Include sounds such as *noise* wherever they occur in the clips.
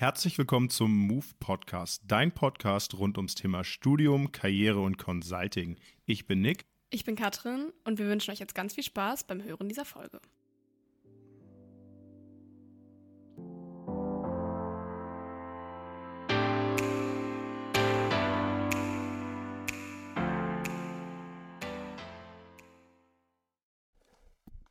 Herzlich willkommen zum Move Podcast, dein Podcast rund ums Thema Studium, Karriere und Consulting. Ich bin Nick. Ich bin Katrin und wir wünschen euch jetzt ganz viel Spaß beim Hören dieser Folge.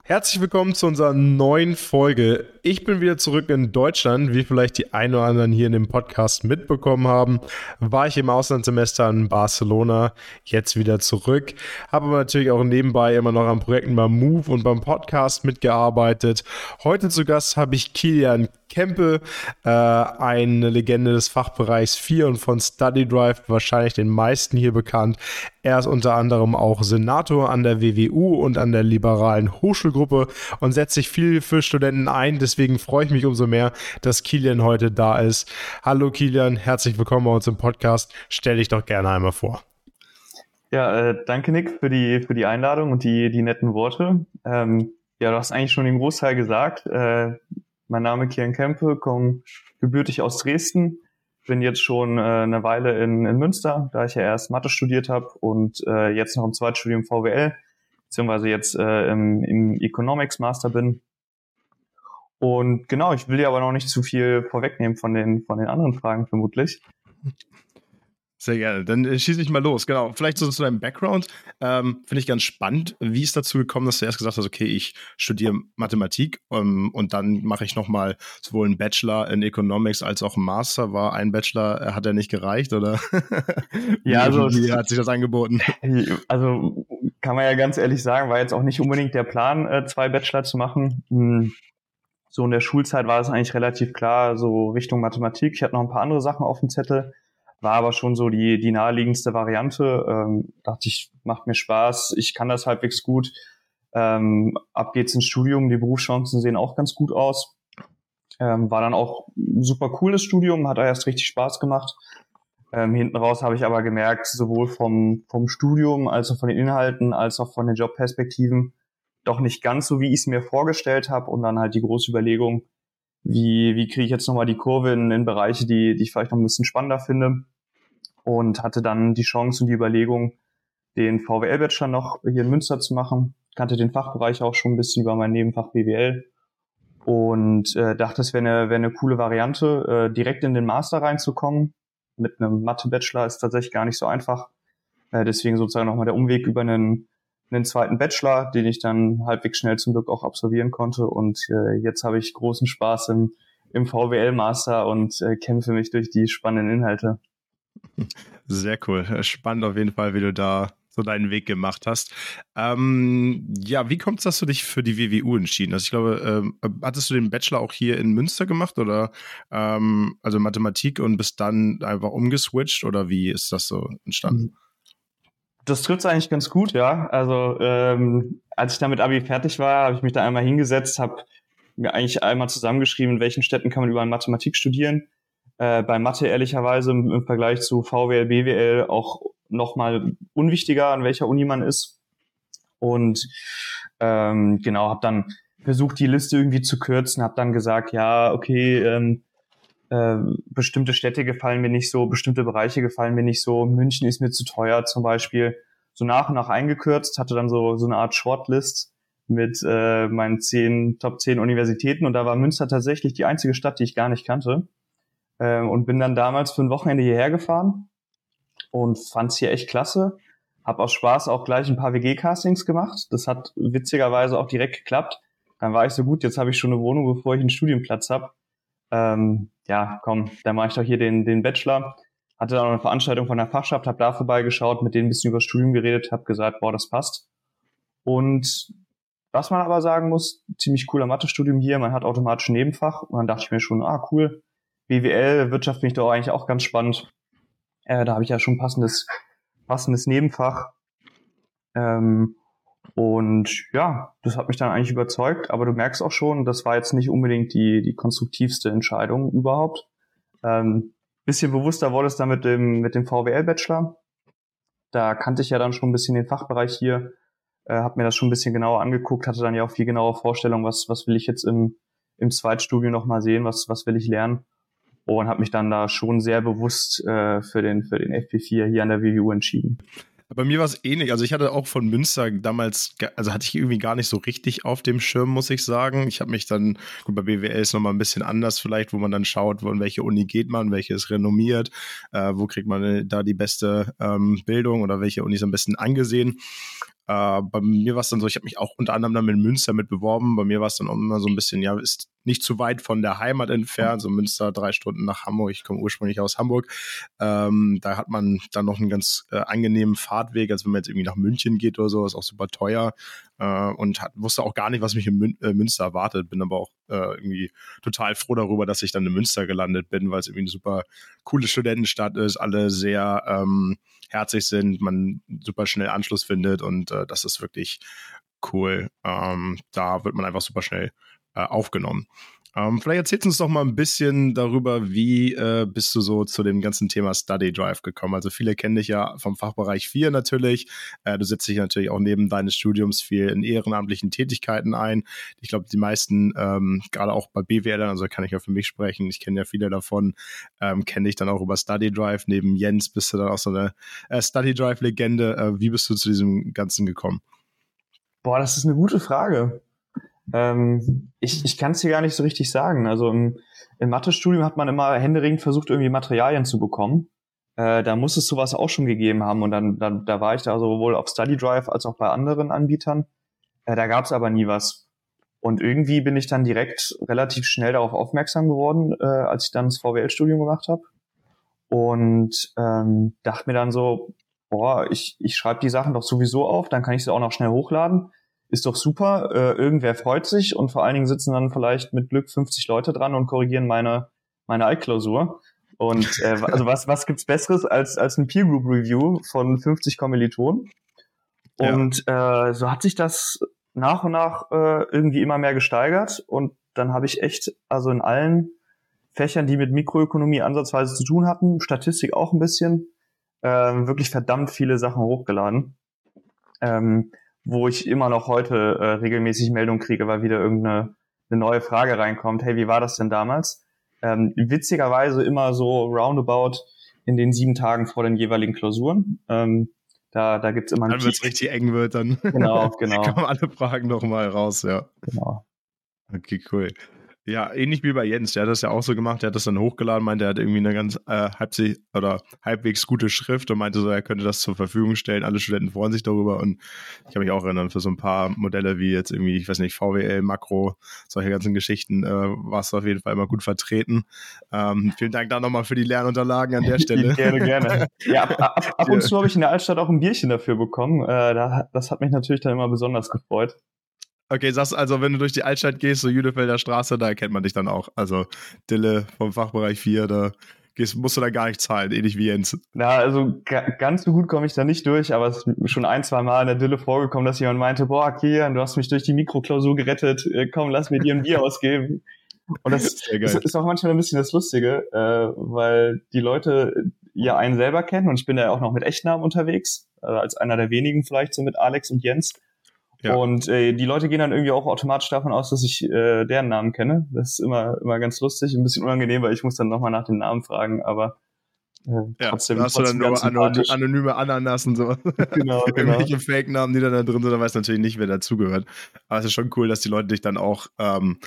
Herzlich willkommen zu unserer neuen Folge. Ich bin wieder zurück in Deutschland. Wie vielleicht die ein oder anderen hier in dem Podcast mitbekommen haben, war ich im Auslandssemester in Barcelona, jetzt wieder zurück. Habe aber natürlich auch nebenbei immer noch an Projekten beim Move und beim Podcast mitgearbeitet. Heute zu Gast habe ich Kilian Kempe, äh, eine Legende des Fachbereichs 4 und von Study Drive, wahrscheinlich den meisten hier bekannt. Er ist unter anderem auch Senator an der WWU und an der Liberalen Hochschulgruppe und setzt sich viel für Studenten ein. Deswegen freue ich mich umso mehr, dass Kilian heute da ist. Hallo Kilian, herzlich willkommen bei uns im Podcast. Stell dich doch gerne einmal vor. Ja, äh, danke Nick für die, für die Einladung und die, die netten Worte. Ähm, ja, du hast eigentlich schon den Großteil gesagt. Äh, mein Name ist Kian Kempe, komme gebürtig aus Dresden, bin jetzt schon äh, eine Weile in, in Münster, da ich ja erst Mathe studiert habe und äh, jetzt noch im Zweitstudium VWL, beziehungsweise jetzt äh, im, im Economics Master bin. Und genau, ich will dir aber noch nicht zu viel vorwegnehmen von den, von den anderen Fragen vermutlich. Sehr gerne. Dann äh, schieße ich mal los. Genau. Vielleicht so zu deinem Background. Ähm, Finde ich ganz spannend. Wie ist dazu gekommen, dass du erst gesagt hast, okay, ich studiere Mathematik ähm, und dann mache ich nochmal sowohl einen Bachelor in Economics als auch einen Master. War ein Bachelor, äh, hat er nicht gereicht oder? *laughs* ja, also. Wie hat sich das angeboten? *laughs* Also kann man ja ganz ehrlich sagen, war jetzt auch nicht unbedingt der Plan, äh, zwei Bachelor zu machen. Hm. So in der Schulzeit war es eigentlich relativ klar, so Richtung Mathematik. Ich hatte noch ein paar andere Sachen auf dem Zettel war aber schon so die, die naheliegendste Variante. Ähm, dachte ich, macht mir Spaß, ich kann das halbwegs gut. Ähm, ab geht's ins Studium, die Berufschancen sehen auch ganz gut aus. Ähm, war dann auch ein super cooles Studium, hat erst richtig Spaß gemacht. Ähm, hinten raus habe ich aber gemerkt, sowohl vom, vom Studium als auch von den Inhalten als auch von den Jobperspektiven doch nicht ganz so, wie ich es mir vorgestellt habe. Und dann halt die große Überlegung, wie, wie kriege ich jetzt nochmal die Kurve in, in Bereiche, die, die ich vielleicht noch ein bisschen spannender finde. Und hatte dann die Chance und die Überlegung, den VWL-Bachelor noch hier in Münster zu machen. Kannte den Fachbereich auch schon ein bisschen über mein Nebenfach BWL und äh, dachte, es wäre eine, wär eine coole Variante, äh, direkt in den Master reinzukommen. Mit einem Mathe-Bachelor ist tatsächlich gar nicht so einfach. Äh, deswegen sozusagen nochmal der Umweg über einen einen zweiten Bachelor, den ich dann halbwegs schnell zum Glück auch absolvieren konnte. Und äh, jetzt habe ich großen Spaß im, im VWL-Master und äh, kämpfe mich durch die spannenden Inhalte. Sehr cool. Spannend auf jeden Fall, wie du da so deinen Weg gemacht hast. Ähm, ja, wie kommt es, dass du dich für die WWU entschieden hast? Ich glaube, ähm, hattest du den Bachelor auch hier in Münster gemacht oder ähm, also Mathematik und bist dann einfach umgeswitcht oder wie ist das so entstanden? Mhm. Das trifft eigentlich ganz gut, ja. Also ähm, als ich da mit Abi fertig war, habe ich mich da einmal hingesetzt, habe mir eigentlich einmal zusammengeschrieben, in welchen Städten kann man über Mathematik studieren. Äh, bei Mathe ehrlicherweise im, im Vergleich zu VWL, BWL auch nochmal unwichtiger, an welcher Uni man ist. Und ähm, genau, habe dann versucht, die Liste irgendwie zu kürzen, habe dann gesagt, ja, okay, ähm, äh, bestimmte Städte gefallen mir nicht so, bestimmte Bereiche gefallen mir nicht so, München ist mir zu teuer zum Beispiel. So nach und nach eingekürzt, hatte dann so, so eine Art Shortlist mit äh, meinen zehn, Top 10 Universitäten und da war Münster tatsächlich die einzige Stadt, die ich gar nicht kannte. Äh, und bin dann damals für ein Wochenende hierher gefahren und fand's hier echt klasse. Hab aus Spaß auch gleich ein paar WG-Castings gemacht. Das hat witzigerweise auch direkt geklappt. Dann war ich so gut, jetzt habe ich schon eine Wohnung, bevor ich einen Studienplatz habe ähm, ja, komm, dann mache ich doch hier den, den Bachelor. Hatte dann auch eine Veranstaltung von der Fachschaft, habe da vorbeigeschaut, mit denen ein bisschen über das Studium geredet, habe gesagt, boah, das passt. Und was man aber sagen muss, ziemlich cooler Mathestudium hier, man hat automatisch ein Nebenfach und dann dachte ich mir schon, ah cool, BWL, Wirtschaft finde ich doch eigentlich auch ganz spannend. Äh, da habe ich ja schon passendes, passendes Nebenfach. Ähm, und ja, das hat mich dann eigentlich überzeugt, aber du merkst auch schon, das war jetzt nicht unbedingt die, die konstruktivste Entscheidung überhaupt. Ähm, bisschen bewusster wurde es dann mit dem, mit dem VWL-Bachelor. Da kannte ich ja dann schon ein bisschen den Fachbereich hier, äh, habe mir das schon ein bisschen genauer angeguckt, hatte dann ja auch viel genauere Vorstellung, was, was will ich jetzt im, im Zweitstudium nochmal sehen, was, was will ich lernen. und habe mich dann da schon sehr bewusst äh, für den für den FP4 hier an der WWU entschieden. Bei mir war es ähnlich. Also ich hatte auch von Münster damals, also hatte ich irgendwie gar nicht so richtig auf dem Schirm, muss ich sagen. Ich habe mich dann, gut, bei BWL ist nochmal ein bisschen anders vielleicht, wo man dann schaut, wo in welche Uni geht man, welche ist renommiert, äh, wo kriegt man da die beste ähm, Bildung oder welche Uni ist am besten angesehen. Äh, bei mir war es dann so, ich habe mich auch unter anderem dann mit Münster mit beworben. Bei mir war es dann auch immer so ein bisschen, ja, ist nicht zu weit von der Heimat entfernt, so Münster drei Stunden nach Hamburg. Ich komme ursprünglich aus Hamburg. Ähm, da hat man dann noch einen ganz äh, angenehmen Fahrtweg, als wenn man jetzt irgendwie nach München geht oder so, ist auch super teuer. Äh, und hat, wusste auch gar nicht, was mich in Mün äh, Münster erwartet. Bin aber auch äh, irgendwie total froh darüber, dass ich dann in Münster gelandet bin, weil es irgendwie eine super coole Studentenstadt ist, alle sehr ähm, herzig sind, man super schnell Anschluss findet und äh, das ist wirklich cool. Ähm, da wird man einfach super schnell äh, aufgenommen. Ähm, vielleicht erzählst du uns doch mal ein bisschen darüber, wie äh, bist du so zu dem ganzen Thema Study Drive gekommen? Also viele kennen dich ja vom Fachbereich 4 natürlich. Äh, du setzt dich natürlich auch neben deines Studiums viel in ehrenamtlichen Tätigkeiten ein. Ich glaube, die meisten, ähm, gerade auch bei BWLern, also kann ich ja für mich sprechen, ich kenne ja viele davon, ähm, kenne dich dann auch über Study Drive. Neben Jens bist du dann auch so eine äh, Study Drive-Legende. Äh, wie bist du zu diesem Ganzen gekommen? Boah, das ist eine gute Frage. Ähm, ich ich kann es dir gar nicht so richtig sagen. Also im, im Mathestudium hat man immer händeringend versucht, irgendwie Materialien zu bekommen. Äh, da muss es sowas auch schon gegeben haben. Und dann, dann da war ich da sowohl auf Study Drive als auch bei anderen Anbietern. Äh, da gab es aber nie was. Und irgendwie bin ich dann direkt relativ schnell darauf aufmerksam geworden, äh, als ich dann das VWL-Studium gemacht habe. Und ähm, dachte mir dann so, boah, ich, ich schreibe die Sachen doch sowieso auf, dann kann ich sie auch noch schnell hochladen ist doch super, äh, irgendwer freut sich und vor allen Dingen sitzen dann vielleicht mit Glück 50 Leute dran und korrigieren meine, meine Altklausur. Und äh, also was, was gibt's Besseres als, als ein Peer Group Review von 50 Kommilitonen? Und ja. äh, so hat sich das nach und nach äh, irgendwie immer mehr gesteigert und dann habe ich echt, also in allen Fächern, die mit Mikroökonomie ansatzweise zu tun hatten, Statistik auch ein bisschen, äh, wirklich verdammt viele Sachen hochgeladen. Ähm, wo ich immer noch heute äh, regelmäßig Meldungen kriege, weil wieder irgendeine eine neue Frage reinkommt. Hey, wie war das denn damals? Ähm, witzigerweise immer so roundabout in den sieben Tagen vor den jeweiligen Klausuren. Ähm, da, da gibt's immer Dann wird es richtig eng wird, dann genau, *laughs* genau. kommen alle Fragen noch mal raus, ja. Genau. Okay, cool. Ja, ähnlich wie bei Jens. Der hat das ja auch so gemacht. Der hat das dann hochgeladen, meinte, er hat irgendwie eine ganz äh, halbsig oder halbwegs gute Schrift und meinte so, er könnte das zur Verfügung stellen. Alle Studenten freuen sich darüber und ich kann mich auch erinnern, für so ein paar Modelle wie jetzt irgendwie, ich weiß nicht, VWL, Makro, solche ganzen Geschichten, äh, war es auf jeden Fall immer gut vertreten. Ähm, vielen Dank da nochmal für die Lernunterlagen an der *laughs* Stelle. gerne, gerne. Ja, ab, ab, ab und zu habe ich in der Altstadt auch ein Bierchen dafür bekommen. Äh, da, das hat mich natürlich dann immer besonders gefreut. Okay, sagst also, wenn du durch die Altstadt gehst, so Jüdefelder Straße, da erkennt man dich dann auch. Also Dille vom Fachbereich 4, da gehst, musst du da gar nicht zahlen, ähnlich wie Jens. Na, also ganz so gut komme ich da nicht durch, aber es ist schon ein, zwei Mal in der Dille vorgekommen, dass jemand meinte, boah, Kian, du hast mich durch die Mikroklausur gerettet, äh, komm, lass mir dir ein Bier ausgeben. Und das *laughs* ist, ist, auch manchmal ein bisschen das Lustige, äh, weil die Leute ja einen selber kennen und ich bin ja auch noch mit Echtnamen unterwegs, äh, als einer der wenigen vielleicht so mit Alex und Jens. Ja. Und äh, die Leute gehen dann irgendwie auch automatisch davon aus, dass ich äh, deren Namen kenne. Das ist immer, immer ganz lustig, ein bisschen unangenehm, weil ich muss dann nochmal nach dem Namen fragen, aber äh, ja, trotzdem, da hast trotzdem du dann nur anonyme Ananas und so. *laughs* *laughs* Genau, genau. Irgendwelche Fake-Namen, die dann da drin sind, da weiß natürlich nicht, wer dazugehört. Aber es ist schon cool, dass die Leute dich dann auch ähm,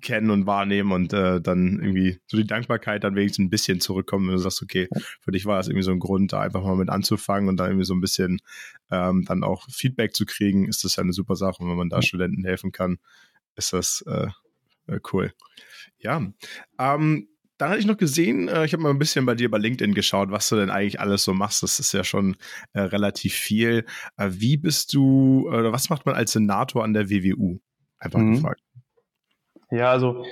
kennen und wahrnehmen und äh, dann irgendwie so die Dankbarkeit dann wenigstens ein bisschen zurückkommen, wenn du sagst, okay, für dich war das irgendwie so ein Grund, da einfach mal mit anzufangen und da irgendwie so ein bisschen ähm, dann auch Feedback zu kriegen, ist das ja eine super Sache. Und wenn man da Studenten helfen kann, ist das äh, äh, cool. Ja. Ähm, dann hatte ich noch gesehen, äh, ich habe mal ein bisschen bei dir bei LinkedIn geschaut, was du denn eigentlich alles so machst. Das ist ja schon äh, relativ viel. Äh, wie bist du, oder was macht man als Senator an der WWU? Einfach mhm. gefragt. Ja, also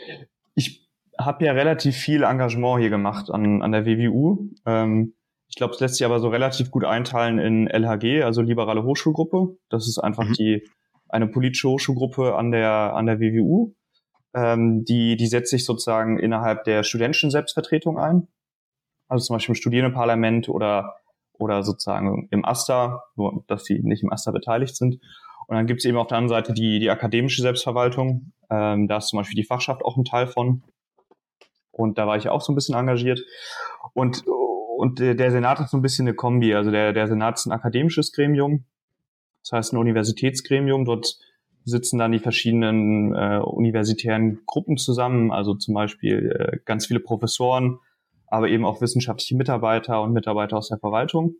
ich habe ja relativ viel Engagement hier gemacht an, an der WWU. Ähm, ich glaube, es lässt sich aber so relativ gut einteilen in LHG, also Liberale Hochschulgruppe. Das ist einfach mhm. die eine politische Hochschulgruppe an der an der WWU. Ähm, die die setzt sich sozusagen innerhalb der studentischen Selbstvertretung ein. Also zum Beispiel im Studierendenparlament oder oder sozusagen im AStA, nur dass sie nicht im AStA beteiligt sind. Und dann gibt es eben auf der anderen Seite die, die akademische Selbstverwaltung. Ähm, da ist zum Beispiel die Fachschaft auch ein Teil von. Und da war ich auch so ein bisschen engagiert. Und, und der Senat ist so ein bisschen eine Kombi. Also der, der Senat ist ein akademisches Gremium, das heißt ein Universitätsgremium. Dort sitzen dann die verschiedenen äh, universitären Gruppen zusammen, also zum Beispiel äh, ganz viele Professoren, aber eben auch wissenschaftliche Mitarbeiter und Mitarbeiter aus der Verwaltung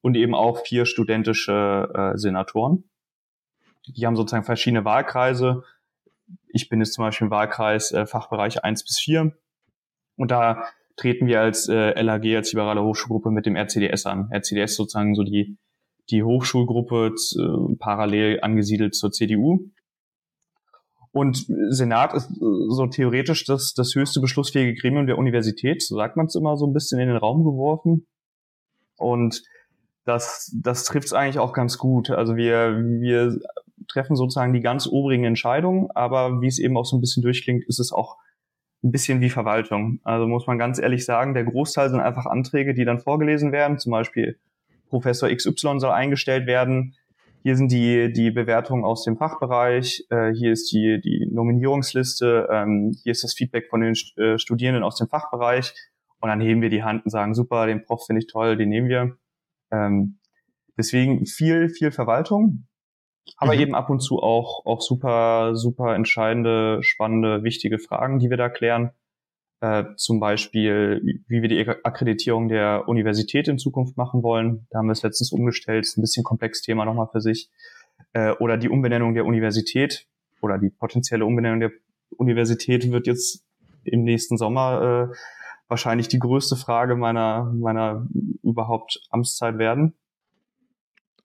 und eben auch vier studentische äh, Senatoren. Die haben sozusagen verschiedene Wahlkreise. Ich bin jetzt zum Beispiel im Wahlkreis äh, Fachbereich 1 bis 4 und da treten wir als äh, LAG, als liberale Hochschulgruppe mit dem RCDS an. RCDS sozusagen so die die Hochschulgruppe äh, parallel angesiedelt zur CDU. Und Senat ist äh, so theoretisch das, das höchste beschlussfähige Gremium der Universität, so sagt man es immer so ein bisschen in den Raum geworfen. Und das, das trifft es eigentlich auch ganz gut. Also wir, wir treffen sozusagen die ganz obrigen Entscheidungen, aber wie es eben auch so ein bisschen durchklingt, ist es auch ein bisschen wie Verwaltung. Also muss man ganz ehrlich sagen, der Großteil sind einfach Anträge, die dann vorgelesen werden, zum Beispiel Professor XY soll eingestellt werden. Hier sind die, die Bewertungen aus dem Fachbereich, äh, hier ist die, die Nominierungsliste, ähm, hier ist das Feedback von den äh, Studierenden aus dem Fachbereich und dann heben wir die Hand und sagen, super, den Prof finde ich toll, den nehmen wir. Ähm, deswegen viel, viel Verwaltung, aber mhm. eben ab und zu auch, auch super, super entscheidende, spannende, wichtige Fragen, die wir da klären. Äh, zum Beispiel, wie wir die Akkreditierung der Universität in Zukunft machen wollen. Da haben wir es letztens umgestellt, ist ein bisschen komplexes Thema nochmal für sich. Äh, oder die Umbenennung der Universität oder die potenzielle Umbenennung der Universität wird jetzt im nächsten Sommer äh, wahrscheinlich die größte Frage meiner, meiner überhaupt Amtszeit werden.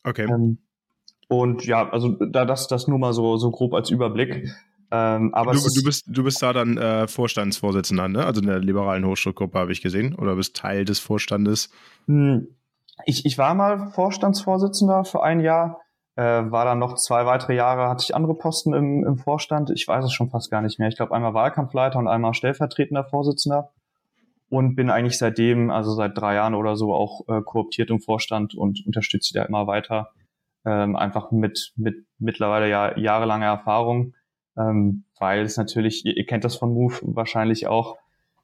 Okay. Ähm, und ja, also da das, das nur mal so, so grob als Überblick. Ähm, aber du, du, bist, du bist da dann äh, Vorstandsvorsitzender, ne? Also in der liberalen Hochschulgruppe habe ich gesehen. Oder bist Teil des Vorstandes? Hm, ich, ich war mal Vorstandsvorsitzender für ein Jahr. Äh, war dann noch zwei weitere Jahre, hatte ich andere Posten im, im Vorstand. Ich weiß es schon fast gar nicht mehr. Ich glaube einmal Wahlkampfleiter und einmal stellvertretender Vorsitzender. Und bin eigentlich seitdem, also seit drei Jahren oder so, auch äh, kooptiert im Vorstand und unterstütze da immer weiter. Ähm, einfach mit, mit mittlerweile ja jahrelanger Erfahrung. Ähm, weil es natürlich, ihr, ihr kennt das von Move wahrscheinlich auch,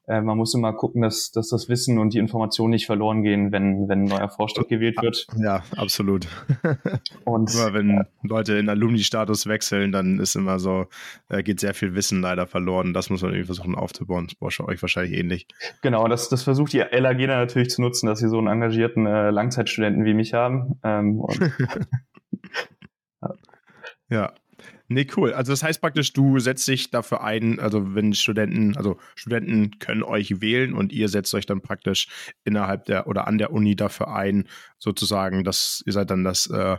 äh, man muss immer gucken, dass, dass das Wissen und die Informationen nicht verloren gehen, wenn, wenn ein neuer Vorstand gewählt wird. Ja, absolut. *laughs* Und immer wenn ja. Leute in Alumni-Status wechseln, dann ist immer so, äh, geht sehr viel Wissen leider verloren. Das muss man irgendwie versuchen aufzubauen. Das braucht euch wahrscheinlich ähnlich. Genau, das, das versucht die LAG dann natürlich zu nutzen, dass sie so einen engagierten äh, Langzeitstudenten wie mich haben. Ähm, *laughs* *laughs* ja. Nee, cool. Also das heißt praktisch, du setzt dich dafür ein, also wenn Studenten, also Studenten können euch wählen und ihr setzt euch dann praktisch innerhalb der oder an der Uni dafür ein, sozusagen, dass ihr seid dann das äh,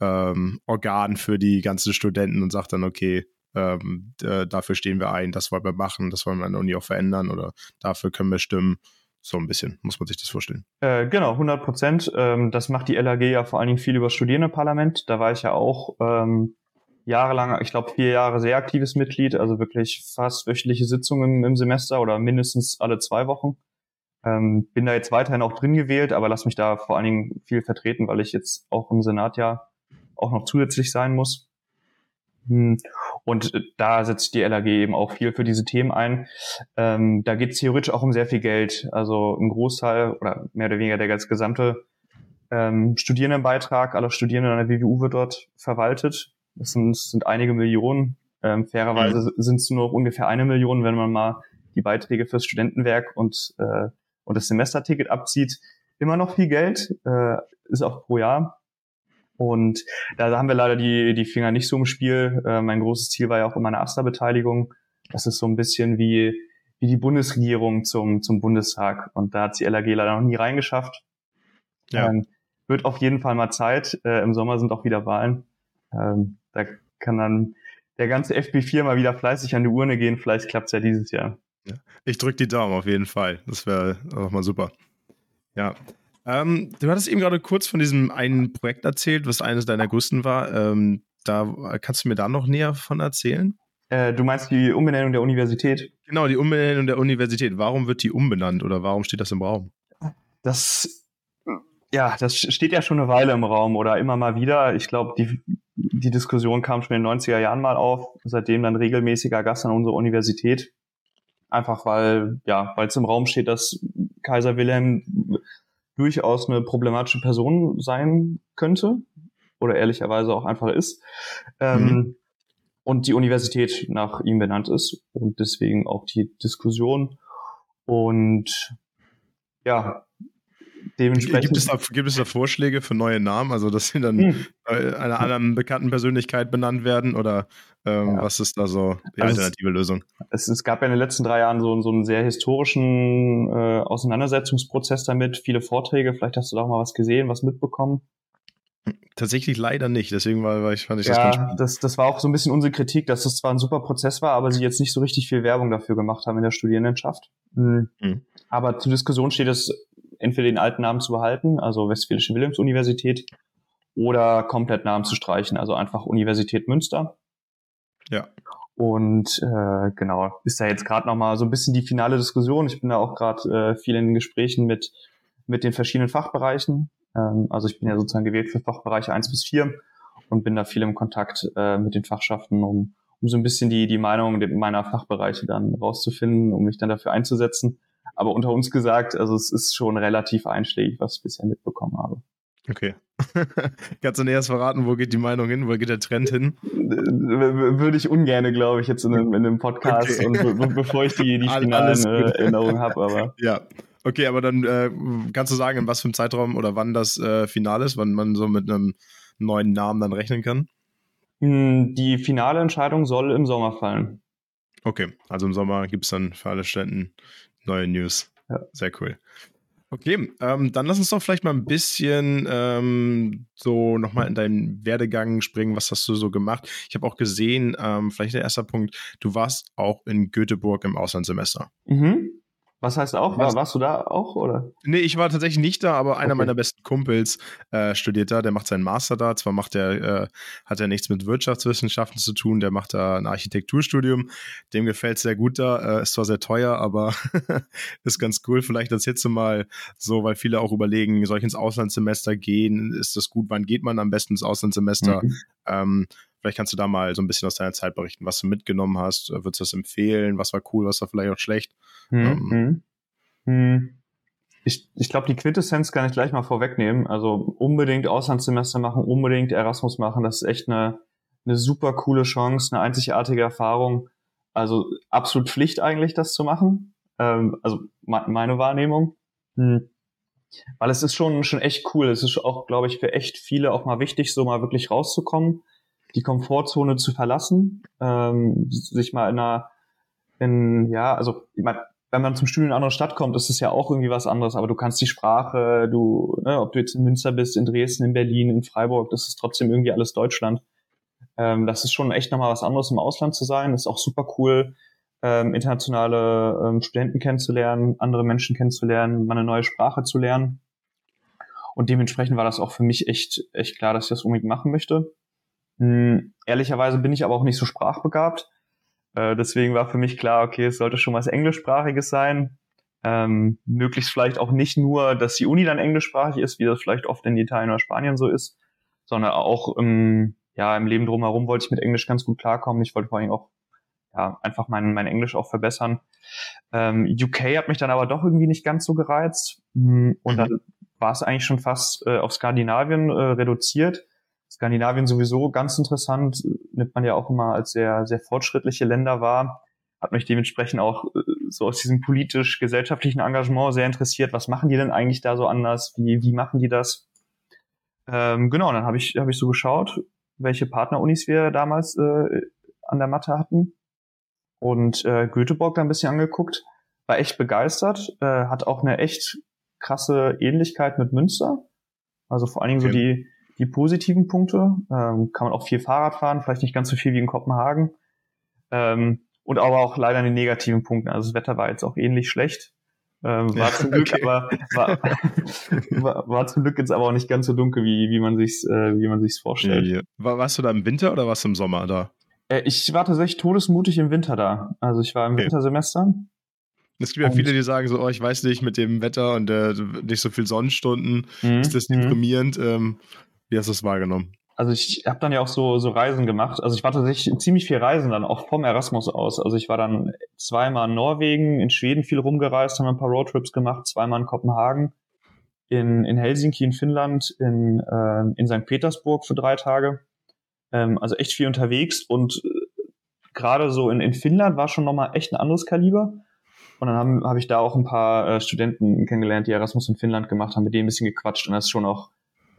ähm, Organ für die ganzen Studenten und sagt dann, okay, ähm, äh, dafür stehen wir ein, das wollen wir machen, das wollen wir an der Uni auch verändern oder dafür können wir stimmen. So ein bisschen, muss man sich das vorstellen. Äh, genau, 100 Prozent. Ähm, das macht die LAG ja vor allen Dingen viel über Studierendenparlament. Da war ich ja auch ähm, jahrelang, ich glaube vier Jahre sehr aktives Mitglied, also wirklich fast wöchentliche Sitzungen im, Semester oder mindestens alle zwei Wochen. Ähm, bin da jetzt weiterhin auch drin gewählt, aber lass mich da vor allen Dingen viel vertreten, weil ich jetzt auch im Senat ja auch noch zusätzlich sein muss. Hm. Und da setzt die LAG eben auch viel für diese Themen ein. Ähm, da geht es theoretisch auch um sehr viel Geld. Also ein Großteil oder mehr oder weniger der ganz gesamte ähm, Studierendenbeitrag aller Studierenden an der WWU wird dort verwaltet. Das sind, sind einige Millionen. Ähm, fairerweise mhm. sind es nur noch ungefähr eine Million, wenn man mal die Beiträge fürs Studentenwerk und, äh, und das Semesterticket abzieht. Immer noch viel Geld, äh, ist auch pro Jahr. Und da haben wir leider die, die Finger nicht so im Spiel. Äh, mein großes Ziel war ja auch immer eine AStA-Beteiligung. Das ist so ein bisschen wie, wie die Bundesregierung zum, zum Bundestag. Und da hat die LAG leider noch nie reingeschafft. Ja. Ähm, wird auf jeden Fall mal Zeit. Äh, Im Sommer sind auch wieder Wahlen. Ähm, da kann dann der ganze FB4 mal wieder fleißig an die Urne gehen. Vielleicht klappt es ja dieses Jahr. Ja. Ich drücke die Daumen auf jeden Fall. Das wäre auch mal super. Ja. Ähm, du hattest eben gerade kurz von diesem einen Projekt erzählt, was eines deiner größten war. Ähm, da kannst du mir da noch näher von erzählen? Äh, du meinst die Umbenennung der Universität? Genau, die Umbenennung der Universität. Warum wird die umbenannt oder warum steht das im Raum? Das, ja, das steht ja schon eine Weile im Raum oder immer mal wieder. Ich glaube, die die Diskussion kam schon in den 90er Jahren mal auf, seitdem dann regelmäßiger Gast an unserer Universität. einfach weil, ja, weil es im Raum steht, dass Kaiser Wilhelm durchaus eine problematische Person sein könnte oder ehrlicherweise auch einfach ist. Ähm, mhm. Und die Universität nach ihm benannt ist und deswegen auch die Diskussion. Und ja, dementsprechend. Gibt es, da, gibt es da Vorschläge für neue Namen? Also, dass sie dann hm. einer anderen bekannten Persönlichkeit benannt werden? Oder ähm, ja. was ist da so die also alternative es, Lösung? Es, es, gab ja in den letzten drei Jahren so, so einen sehr historischen äh, Auseinandersetzungsprozess damit. Viele Vorträge. Vielleicht hast du da auch mal was gesehen, was mitbekommen. Tatsächlich leider nicht, deswegen war, war ich, fand ich das ja, ganz spannend. Das, das war auch so ein bisschen unsere Kritik, dass das zwar ein super Prozess war, aber sie jetzt nicht so richtig viel Werbung dafür gemacht haben in der Studierendenschaft. Mhm. Mhm. Aber zur Diskussion steht es entweder den alten Namen zu behalten, also Westfälische Wilhelms-Universität, oder komplett Namen zu streichen, also einfach Universität Münster. Ja. Und äh, genau, ist da jetzt gerade nochmal so ein bisschen die finale Diskussion. Ich bin da auch gerade äh, viel in den Gesprächen mit, mit den verschiedenen Fachbereichen. Ähm, also ich bin ja sozusagen gewählt für Fachbereiche eins bis vier und bin da viel im Kontakt äh, mit den Fachschaften, um, um so ein bisschen die, die Meinung meiner Fachbereiche dann rauszufinden, um mich dann dafür einzusetzen. Aber unter uns gesagt, also es ist schon relativ einschlägig, was ich bisher mitbekommen habe. Okay. *laughs* Kannst du näher verraten, wo geht die Meinung hin? Wo geht der Trend hin? Würde ich ungern, glaube ich, jetzt in einem, in einem Podcast okay. und be bevor ich die, die *laughs* finalen äh, Erinnerungen habe, aber. *laughs* Ja. Okay, aber dann äh, kannst du sagen, in was für einem Zeitraum oder wann das äh, Finale ist, wann man so mit einem neuen Namen dann rechnen kann? Hm, die finale Entscheidung soll im Sommer fallen. Okay, also im Sommer gibt es dann für alle Ständen neue News. Ja. Sehr cool. Okay, ähm, dann lass uns doch vielleicht mal ein bisschen ähm, so nochmal in deinen Werdegang springen. Was hast du so gemacht? Ich habe auch gesehen, ähm, vielleicht der erste Punkt, du warst auch in Göteborg im Auslandssemester. Mhm. Was heißt auch? War, warst du da auch, oder? Nee, ich war tatsächlich nicht da, aber einer okay. meiner besten Kumpels äh, studiert da, der macht seinen Master da. Zwar macht er, äh, hat er nichts mit Wirtschaftswissenschaften zu tun, der macht da ein Architekturstudium. Dem gefällt es sehr gut da, äh, ist zwar sehr teuer, aber *laughs* ist ganz cool. Vielleicht erzählst du mal so, weil viele auch überlegen, soll ich ins Auslandssemester gehen? Ist das gut? Wann geht man am besten ins Auslandssemester? Mhm. Ähm, Vielleicht kannst du da mal so ein bisschen aus deiner Zeit berichten, was du mitgenommen hast. Würdest du das empfehlen? Was war cool, was war vielleicht auch schlecht? Mhm. Ähm, hm. Ich, ich glaube, die Quintessenz kann ich gleich mal vorwegnehmen. Also unbedingt Auslandssemester machen, unbedingt Erasmus machen. Das ist echt eine, eine super coole Chance, eine einzigartige Erfahrung. Also absolut Pflicht eigentlich, das zu machen. Ähm, also meine Wahrnehmung. Hm. Weil es ist schon, schon echt cool. Es ist auch, glaube ich, für echt viele auch mal wichtig, so mal wirklich rauszukommen die Komfortzone zu verlassen, ähm, sich mal in einer, in, ja, also ich meine, wenn man zum Studium in eine andere Stadt kommt, ist es ja auch irgendwie was anderes, aber du kannst die Sprache, du, ne, ob du jetzt in Münster bist, in Dresden, in Berlin, in Freiburg, das ist trotzdem irgendwie alles Deutschland. Ähm, das ist schon echt nochmal was anderes im Ausland zu sein. Das ist auch super cool, ähm, internationale ähm, Studenten kennenzulernen, andere Menschen kennenzulernen, mal eine neue Sprache zu lernen. Und dementsprechend war das auch für mich echt, echt klar, dass ich das unbedingt machen möchte. Hm, ehrlicherweise bin ich aber auch nicht so sprachbegabt. Äh, deswegen war für mich klar, okay, es sollte schon was Englischsprachiges sein. Ähm, möglichst vielleicht auch nicht nur, dass die Uni dann englischsprachig ist, wie das vielleicht oft in Italien oder Spanien so ist, sondern auch im, ja, im Leben drumherum wollte ich mit Englisch ganz gut klarkommen. Ich wollte vor allem auch ja, einfach mein, mein Englisch auch verbessern. Ähm, UK hat mich dann aber doch irgendwie nicht ganz so gereizt. Hm, und mhm. dann war es eigentlich schon fast äh, auf Skandinavien äh, reduziert. Skandinavien sowieso ganz interessant, nimmt man ja auch immer als sehr, sehr fortschrittliche Länder wahr. Hat mich dementsprechend auch äh, so aus diesem politisch-gesellschaftlichen Engagement sehr interessiert. Was machen die denn eigentlich da so anders? Wie, wie machen die das? Ähm, genau, dann habe ich, hab ich so geschaut, welche Partnerunis wir damals äh, an der Matte hatten. Und äh, Göteborg da ein bisschen angeguckt. War echt begeistert. Äh, hat auch eine echt krasse Ähnlichkeit mit Münster. Also vor allen Dingen okay. so die, die positiven Punkte. Ähm, kann man auch viel Fahrrad fahren, vielleicht nicht ganz so viel wie in Kopenhagen. Ähm, und aber auch leider die negativen Punkte. Also das Wetter war jetzt auch ähnlich schlecht. Ähm, war zum Glück okay. aber war, *laughs* war, war, zum Glück jetzt aber auch nicht ganz so dunkel, wie, wie man sich's, äh, wie man sich's vorstellt. Ja, ja. War, warst du da im Winter oder warst du im Sommer da? Äh, ich war tatsächlich todesmutig im Winter da. Also ich war im okay. Wintersemester. Es gibt ja viele, die sagen so, oh, ich weiß nicht, mit dem Wetter und äh, nicht so viel Sonnenstunden, mhm. ist das mhm. deprimierend. Ähm, wie hast du es wahrgenommen? also ich habe dann ja auch so, so Reisen gemacht. Also ich war tatsächlich ziemlich viel Reisen dann auch vom Erasmus aus. Also ich war dann zweimal in Norwegen, in Schweden viel rumgereist, haben ein paar Roadtrips gemacht, zweimal in Kopenhagen, in, in Helsinki in Finnland, in, äh, in St. Petersburg für drei Tage. Ähm, also echt viel unterwegs und äh, gerade so in, in Finnland war schon nochmal echt ein anderes Kaliber. Und dann habe hab ich da auch ein paar äh, Studenten kennengelernt, die Erasmus in Finnland gemacht haben, mit denen ein bisschen gequatscht und das ist schon auch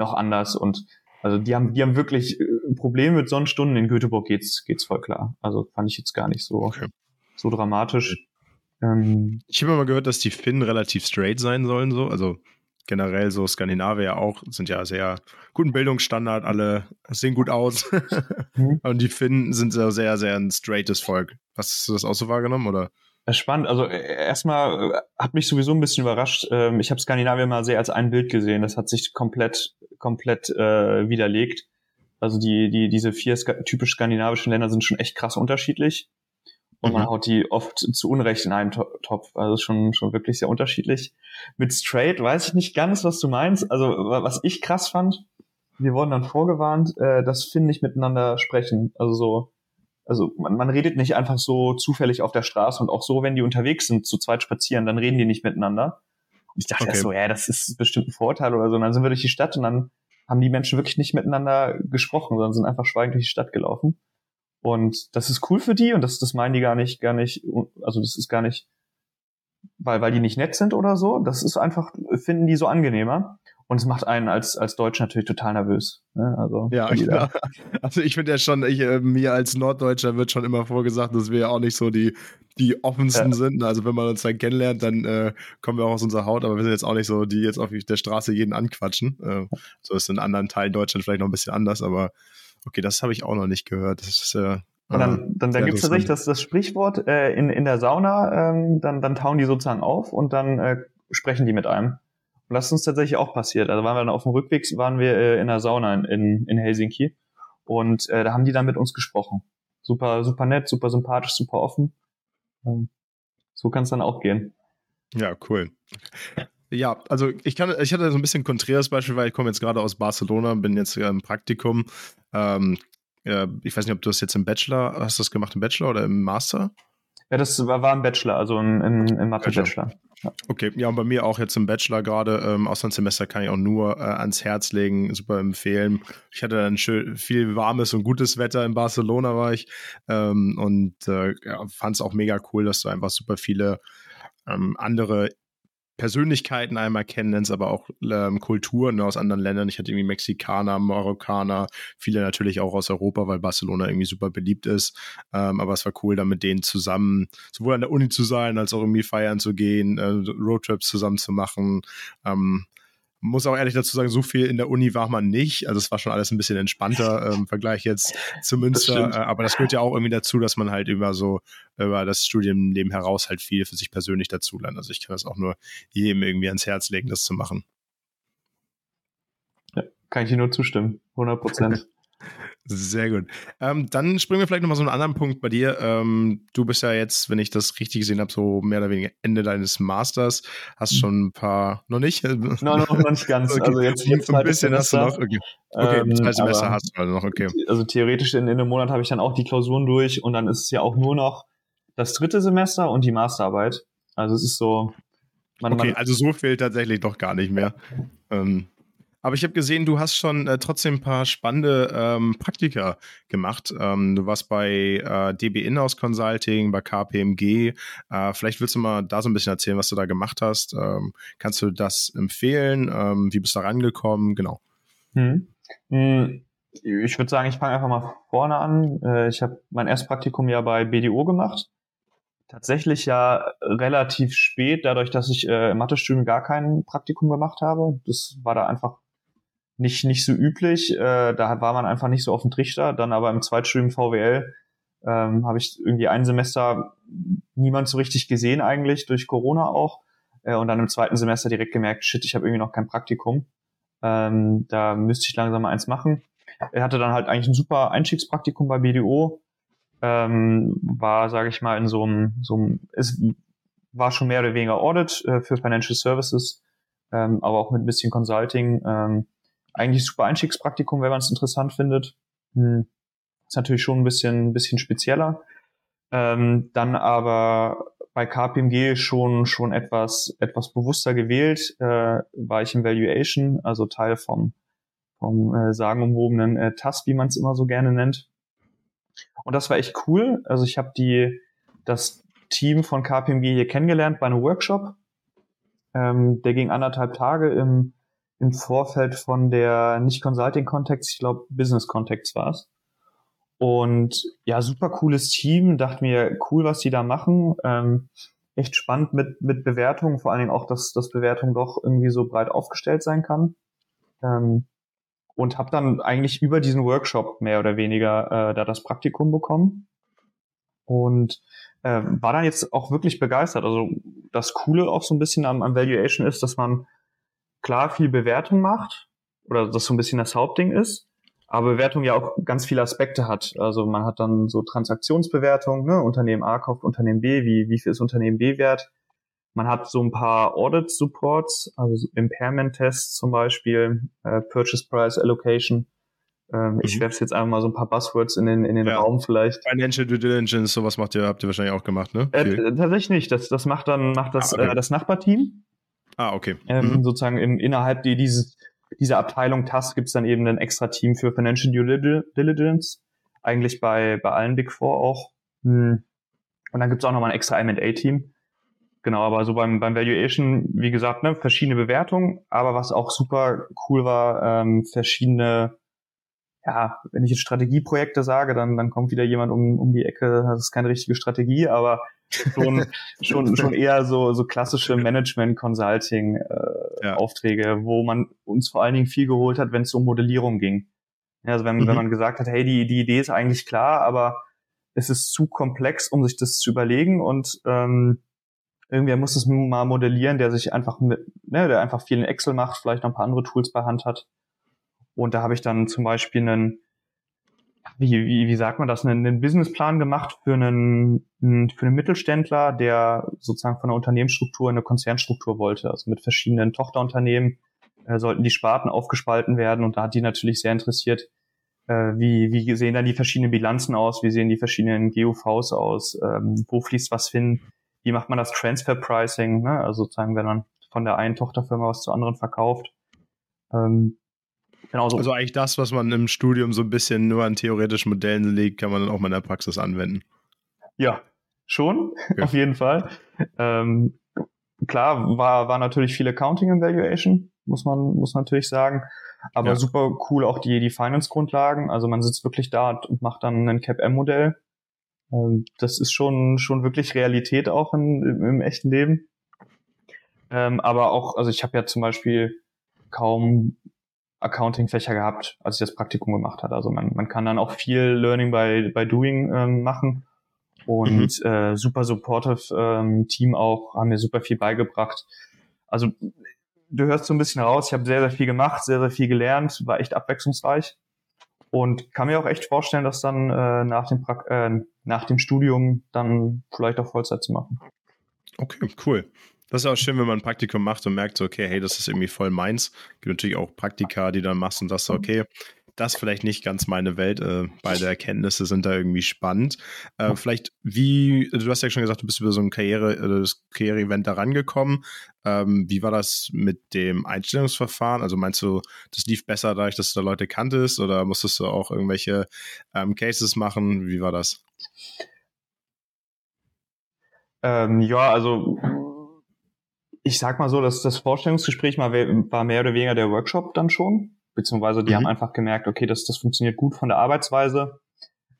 noch anders und also die haben, die haben wirklich äh, Probleme mit Sonnenstunden. In Göteborg geht's, geht's voll klar. Also fand ich jetzt gar nicht so, okay. so dramatisch. Ähm, ich habe immer gehört, dass die Finnen relativ straight sein sollen, so. Also generell so Skandinavier auch sind ja sehr guten Bildungsstandard, alle sehen gut aus. mhm. *laughs* Und die Finnen sind sehr, sehr, sehr ein straightes Volk. Hast du das auch so wahrgenommen, oder? Spannend. Also äh, erstmal äh, hat mich sowieso ein bisschen überrascht. Ähm, ich habe Skandinavien mal sehr als ein Bild gesehen. Das hat sich komplett, komplett äh, widerlegt. Also die, die, diese vier typisch skandinavischen Länder sind schon echt krass unterschiedlich. Und mhm. man haut die oft zu Unrecht in einen Topf. Also schon, schon wirklich sehr unterschiedlich. Mit Straight weiß ich nicht ganz, was du meinst. Also was ich krass fand, wir wurden dann vorgewarnt, äh, dass Finn nicht miteinander sprechen. Also so, also man, man redet nicht einfach so zufällig auf der Straße und auch so, wenn die unterwegs sind, zu zweit spazieren, dann reden die nicht miteinander. Und ich dachte okay. so, ja, das ist bestimmt ein Vorteil oder so. Und dann sind wir durch die Stadt und dann haben die Menschen wirklich nicht miteinander gesprochen, sondern sind einfach schweigend durch die Stadt gelaufen. Und das ist cool für die und das, das meinen die gar nicht, gar nicht, also das ist gar nicht, weil, weil die nicht nett sind oder so. Das ist einfach, finden die so angenehmer. Und es macht einen als, als Deutsch natürlich total nervös. Ne? Also, ja, klar. Also ich finde ja schon, ich, äh, mir als Norddeutscher wird schon immer vorgesagt, dass wir ja auch nicht so die, die offensten ja. sind. Also wenn man uns dann kennenlernt, dann äh, kommen wir auch aus unserer Haut, aber wir sind jetzt auch nicht so, die jetzt auf der Straße jeden anquatschen. Äh, so ist in anderen Teilen Deutschland vielleicht noch ein bisschen anders, aber okay, das habe ich auch noch nicht gehört. Das ist äh, und dann, dann, dann gibt es tatsächlich das, das Sprichwort äh, in, in der Sauna, ähm, dann, dann tauen die sozusagen auf und dann äh, sprechen die mit einem. Und das ist uns tatsächlich auch passiert. Also waren wir dann auf dem Rückweg, waren wir äh, in der Sauna in, in Helsinki und äh, da haben die dann mit uns gesprochen. Super, super nett, super sympathisch, super offen. Ähm, so kann es dann auch gehen. Ja, cool. Ja, also ich kann, ich hatte so ein bisschen konträres Beispiel, weil ich komme jetzt gerade aus Barcelona, bin jetzt im Praktikum. Ähm, äh, ich weiß nicht, ob du das jetzt im Bachelor, hast du das gemacht im Bachelor oder im Master? Ja, das war, war ein Bachelor, also im, im Mathe-Bachelor. Okay, ja, und bei mir auch jetzt im Bachelor gerade, ähm, Auslandssemester kann ich auch nur äh, ans Herz legen, super empfehlen. Ich hatte dann schön viel warmes und gutes Wetter in Barcelona war ich ähm, und äh, ja, fand es auch mega cool, dass du einfach super viele ähm, andere Persönlichkeiten einmal kennenlernst, aber auch ähm, Kulturen aus anderen Ländern. Ich hatte irgendwie Mexikaner, Marokkaner, viele natürlich auch aus Europa, weil Barcelona irgendwie super beliebt ist. Ähm, aber es war cool, da mit denen zusammen sowohl an der Uni zu sein, als auch irgendwie feiern zu gehen, äh, Roadtrips zusammen zu machen. Ähm, muss auch ehrlich dazu sagen, so viel in der Uni war man nicht. Also es war schon alles ein bisschen entspannter *laughs* ähm, im Vergleich jetzt zu Münster. Das äh, aber das gehört ja auch irgendwie dazu, dass man halt über so über das Studienleben heraus halt viel für sich persönlich dazu lernt. Also ich kann das auch nur jedem irgendwie ans Herz legen, das zu machen. Ja, kann ich dir nur zustimmen. 100 Prozent. *laughs* Sehr gut. Ähm, dann springen wir vielleicht nochmal so einen anderen Punkt bei dir. Ähm, du bist ja jetzt, wenn ich das richtig gesehen habe, so mehr oder weniger Ende deines Masters. Hast schon ein paar, noch nicht? *laughs* Nein, noch, noch nicht ganz. *laughs* okay. Also jetzt, jetzt ein bisschen hast du noch. Okay, okay ähm, zwei Semester hast du also noch, okay. Also theoretisch in, in einem Monat habe ich dann auch die Klausuren durch und dann ist es ja auch nur noch das dritte Semester und die Masterarbeit. Also es ist so. Man, okay, man, also so fehlt tatsächlich doch gar nicht mehr. Ähm, aber ich habe gesehen, du hast schon äh, trotzdem ein paar spannende ähm, Praktika gemacht. Ähm, du warst bei äh, DB Inhouse Consulting, bei KPMG. Äh, vielleicht willst du mal da so ein bisschen erzählen, was du da gemacht hast. Ähm, kannst du das empfehlen? Ähm, wie bist du da rangekommen? Genau. Hm. hm ich würde sagen, ich fange einfach mal vorne an. Äh, ich habe mein Erstpraktikum ja bei BDO gemacht tatsächlich ja relativ spät, dadurch, dass ich äh, im Mathestudium gar kein Praktikum gemacht habe. Das war da einfach nicht, nicht so üblich. Äh, da war man einfach nicht so auf dem Trichter. Dann aber im Zweitstudium VWL ähm, habe ich irgendwie ein Semester niemand so richtig gesehen eigentlich, durch Corona auch. Äh, und dann im zweiten Semester direkt gemerkt, shit, ich habe irgendwie noch kein Praktikum. Ähm, da müsste ich langsam mal eins machen. Er hatte dann halt eigentlich ein super Einstiegspraktikum bei BDO. Ähm, war, sage ich mal, in so einem, so einem, es war schon mehr oder weniger Audit äh, für Financial Services, ähm, aber auch mit ein bisschen Consulting. Ähm, eigentlich super Einstiegspraktikum, wenn man es interessant findet. Hm. Ist natürlich schon ein bisschen, ein bisschen spezieller. Ähm, dann aber bei KPMG schon, schon etwas, etwas bewusster gewählt, äh, war ich im Valuation, also Teil vom, vom äh, sagenumwobenen äh, TAS, wie man es immer so gerne nennt. Und das war echt cool. Also ich habe die, das Team von KPMG hier kennengelernt bei einem Workshop. Ähm, der ging anderthalb Tage im, im Vorfeld von der nicht Consulting-Kontext, ich glaube Business-Kontext war es. Und ja, super cooles Team. Dachte mir, cool, was die da machen. Ähm, echt spannend mit, mit Bewertungen, vor allen Dingen auch, dass, dass Bewertung doch irgendwie so breit aufgestellt sein kann. Ähm, und habe dann eigentlich über diesen Workshop mehr oder weniger äh, da das Praktikum bekommen. Und äh, war dann jetzt auch wirklich begeistert. Also das Coole auch so ein bisschen am, am Valuation ist, dass man klar viel Bewertung macht oder das so ein bisschen das Hauptding ist aber Bewertung ja auch ganz viele Aspekte hat. Also man hat dann so Transaktionsbewertung, ne? Unternehmen A kauft Unternehmen B, wie, wie viel ist Unternehmen B wert? Man hat so ein paar Audit-Supports, also Impairment-Tests zum Beispiel, äh, Purchase Price Allocation. Ähm, mhm. Ich werfe jetzt einfach mal so ein paar Buzzwords in den, in den ja. Raum vielleicht. Financial Due Diligence, sowas macht ihr, habt ihr wahrscheinlich auch gemacht, ne? Äh, tatsächlich nicht. Das, das macht dann macht das, ah, okay. äh, das Nachbarteam. Ah, okay. Ähm, mhm. Sozusagen im, innerhalb die, dieses dieser Abteilung TAS gibt es dann eben ein extra Team für Financial Due Diligence, eigentlich bei, bei allen Big Four auch. Hm. Und dann gibt es auch nochmal ein extra M&A-Team. Genau, aber so beim, beim Valuation, wie gesagt, ne, verschiedene Bewertungen, aber was auch super cool war, ähm, verschiedene, ja, wenn ich jetzt Strategieprojekte sage, dann, dann kommt wieder jemand um, um die Ecke, das ist keine richtige Strategie, aber schon, *laughs* schon, schon eher so, so klassische Management-Consulting-Aufträge, äh, ja. wo man uns vor allen Dingen viel geholt hat, wenn es um Modellierung ging. Ja, also wenn, mhm. wenn man gesagt hat, hey, die, die Idee ist eigentlich klar, aber es ist zu komplex, um sich das zu überlegen und ähm, irgendwer muss es mal modellieren, der sich einfach mit, ne, der einfach viel in Excel macht, vielleicht noch ein paar andere Tools bei Hand hat. Und da habe ich dann zum Beispiel einen wie, wie, wie sagt man das, einen, einen Businessplan gemacht für einen, für einen Mittelständler, der sozusagen von der Unternehmensstruktur in eine Konzernstruktur wollte. Also mit verschiedenen Tochterunternehmen äh, sollten die Sparten aufgespalten werden und da hat die natürlich sehr interessiert, äh, wie, wie sehen dann die verschiedenen Bilanzen aus, wie sehen die verschiedenen GUVs aus, ähm, wo fließt was hin, wie macht man das Transfer Pricing, ne? also sozusagen, wenn man von der einen Tochterfirma was zur anderen verkauft. Ähm, Genauso. Also eigentlich das, was man im Studium so ein bisschen nur an theoretischen Modellen legt, kann man dann auch mal in der Praxis anwenden. Ja, schon, ja. auf jeden Fall. Ähm, klar, war, war natürlich viel Accounting und Valuation, muss man, muss natürlich sagen. Aber ja. super cool auch die, die Finance-Grundlagen. Also man sitzt wirklich da und macht dann ein CAP-M-Modell. Ähm, das ist schon, schon wirklich Realität auch in, im, im echten Leben. Ähm, aber auch, also ich habe ja zum Beispiel kaum Accounting-Fächer gehabt, als ich das Praktikum gemacht habe. Also man, man kann dann auch viel Learning by, by Doing ähm, machen und mhm. äh, super supportive ähm, Team auch, haben mir super viel beigebracht. Also du hörst so ein bisschen raus, ich habe sehr, sehr viel gemacht, sehr, sehr viel gelernt, war echt abwechslungsreich und kann mir auch echt vorstellen, das dann äh, nach, dem pra äh, nach dem Studium dann vielleicht auch Vollzeit zu machen. Okay, cool. Das ist auch schön, wenn man ein Praktikum macht und merkt so, okay, hey, das ist irgendwie voll meins. Gibt natürlich auch Praktika, die dann machst und das so, okay, das ist vielleicht nicht ganz meine Welt. Äh, beide Erkenntnisse sind da irgendwie spannend. Äh, vielleicht, wie, du hast ja schon gesagt, du bist über so ein Karriere, äh, das Karriere-Event da rangekommen. Ähm, wie war das mit dem Einstellungsverfahren? Also meinst du, das lief besser dadurch, dass du da Leute kanntest oder musstest du auch irgendwelche ähm, Cases machen? Wie war das? Ähm, ja, also ich sag mal so, dass das Vorstellungsgespräch mal war mehr oder weniger der Workshop dann schon, beziehungsweise die mhm. haben einfach gemerkt, okay, das, das funktioniert gut von der Arbeitsweise,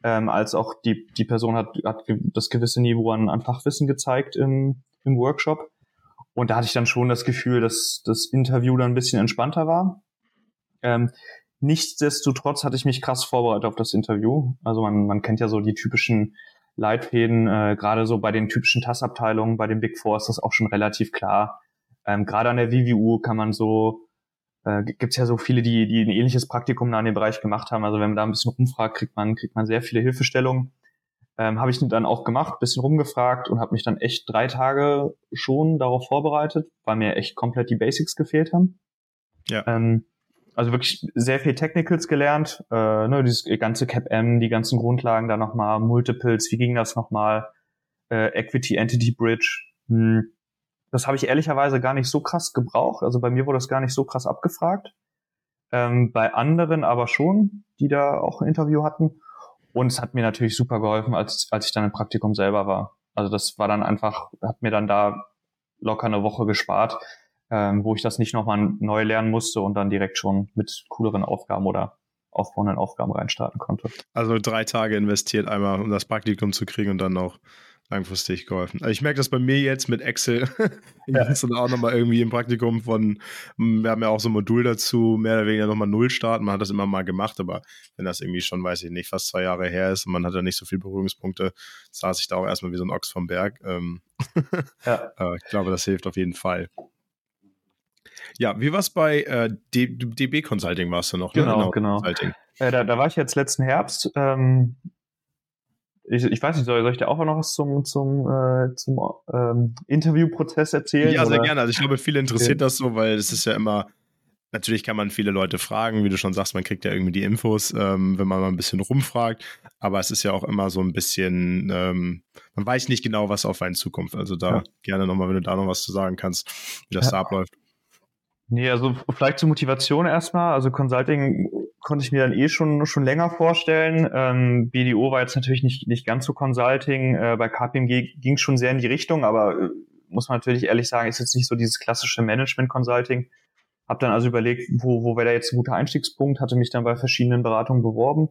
ähm, als auch die, die Person hat, hat das gewisse Niveau an, an Fachwissen gezeigt im, im Workshop. Und da hatte ich dann schon das Gefühl, dass das Interview dann ein bisschen entspannter war. Ähm, nichtsdestotrotz hatte ich mich krass vorbereitet auf das Interview. Also man, man kennt ja so die typischen Leitfäden, äh, gerade so bei den typischen TAS-Abteilungen, bei den Big Four ist das auch schon relativ klar. Ähm, gerade an der WWU kann man so, äh, gibt es ja so viele, die, die ein ähnliches Praktikum da in dem Bereich gemacht haben. Also wenn man da ein bisschen rumfragt, kriegt man, kriegt man sehr viele Hilfestellungen. Ähm, habe ich dann auch gemacht, bisschen rumgefragt und habe mich dann echt drei Tage schon darauf vorbereitet, weil mir echt komplett die Basics gefehlt haben. Ja. Ähm, also wirklich sehr viel Technicals gelernt, äh, ne, dieses ganze CAP-M, die ganzen Grundlagen da nochmal, Multiples, wie ging das nochmal, äh, Equity Entity Bridge. Hm. Das habe ich ehrlicherweise gar nicht so krass gebraucht. Also bei mir wurde das gar nicht so krass abgefragt. Ähm, bei anderen aber schon, die da auch ein Interview hatten. Und es hat mir natürlich super geholfen, als, als ich dann im Praktikum selber war. Also das war dann einfach, hat mir dann da locker eine Woche gespart, ähm, wo ich das nicht nochmal neu lernen musste und dann direkt schon mit cooleren Aufgaben oder aufbauenden Aufgaben reinstarten konnte. Also drei Tage investiert einmal, um das Praktikum zu kriegen und dann noch langfristig geholfen. Also ich merke das bei mir jetzt mit Excel. *laughs* ich ja. dann auch nochmal irgendwie im Praktikum von, wir haben ja auch so ein Modul dazu, mehr oder weniger nochmal Null starten. Man hat das immer mal gemacht, aber wenn das irgendwie schon, weiß ich nicht, fast zwei Jahre her ist und man hat ja nicht so viele Berührungspunkte, saß ich da auch erstmal wie so ein Ochs vom Berg. Ähm, *laughs* ja. Äh, ich glaube, das hilft auf jeden Fall. Ja, wie war es bei äh, DB Consulting warst du noch? Ne? Genau, ne? genau. Äh, da, da, war ich jetzt letzten Herbst. Ähm, ich, ich weiß nicht, soll, soll ich dir auch noch was zum, zum, äh, zum ähm, Interviewprozess erzählen? Ja, sehr oder? gerne. Also ich glaube, viele interessiert okay. das so, weil es ist ja immer, natürlich kann man viele Leute fragen, wie du schon sagst, man kriegt ja irgendwie die Infos, ähm, wenn man mal ein bisschen rumfragt, aber es ist ja auch immer so ein bisschen, ähm, man weiß nicht genau, was auf einen zukommt. Also da ja. gerne nochmal, wenn du da noch was zu sagen kannst, wie das ja. da abläuft. Nee, also vielleicht zur Motivation erstmal. Also Consulting konnte ich mir dann eh schon, schon länger vorstellen. Ähm, BDO war jetzt natürlich nicht, nicht ganz so Consulting. Äh, bei KPMG ging es schon sehr in die Richtung, aber äh, muss man natürlich ehrlich sagen, ist jetzt nicht so dieses klassische Management-Consulting. Hab dann also überlegt, wo, wo wäre da jetzt ein guter Einstiegspunkt, hatte mich dann bei verschiedenen Beratungen beworben,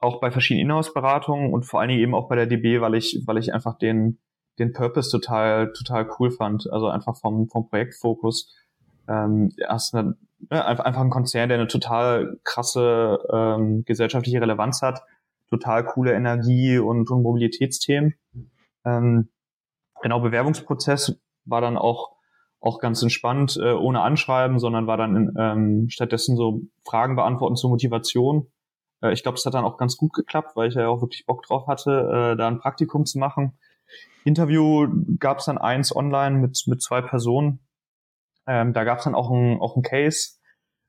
auch bei verschiedenen Inhouse-Beratungen und vor allen Dingen eben auch bei der DB, weil ich, weil ich einfach den, den Purpose total, total cool fand. Also einfach vom, vom Projektfokus ähm, hast eine, ne, einfach, einfach ein Konzern, der eine total krasse ähm, gesellschaftliche Relevanz hat, total coole Energie und, und Mobilitätsthemen. Ähm, genau, Bewerbungsprozess war dann auch auch ganz entspannt, äh, ohne Anschreiben, sondern war dann in, ähm, stattdessen so Fragen beantworten zur Motivation. Äh, ich glaube, es hat dann auch ganz gut geklappt, weil ich ja auch wirklich Bock drauf hatte, äh, da ein Praktikum zu machen. Interview gab es dann eins online mit, mit zwei Personen. Ähm, da gab es dann auch ein, auch ein Case,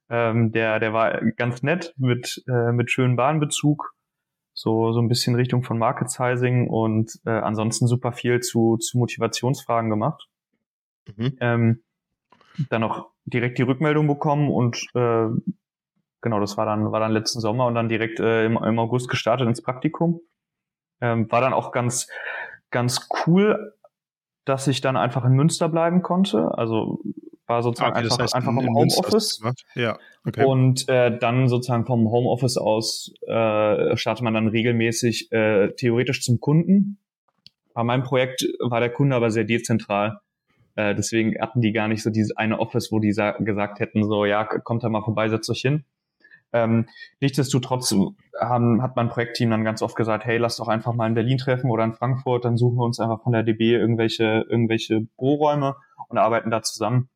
ähm, der, der war ganz nett mit, äh, mit schönen Bahnbezug, so, so ein bisschen Richtung von Market Sizing und äh, ansonsten super viel zu, zu Motivationsfragen gemacht. Mhm. Ähm, dann auch direkt die Rückmeldung bekommen und äh, genau, das war dann, war dann letzten Sommer und dann direkt äh, im, im August gestartet ins Praktikum. Ähm, war dann auch ganz, ganz cool, dass ich dann einfach in Münster bleiben konnte. Also war sozusagen okay, einfach, das heißt einfach im Homeoffice. Ja, okay. Und äh, dann sozusagen vom Homeoffice aus äh, startet man dann regelmäßig äh, theoretisch zum Kunden. Bei meinem Projekt war der Kunde aber sehr dezentral. Äh, deswegen hatten die gar nicht so dieses eine Office, wo die gesagt hätten, so, ja, kommt da mal vorbei, setzt euch hin. Ähm, nichtsdestotrotz haben, hat mein Projektteam dann ganz oft gesagt, hey, lass doch einfach mal in Berlin treffen oder in Frankfurt, dann suchen wir uns einfach von der DB irgendwelche, irgendwelche Büroräume und arbeiten da zusammen.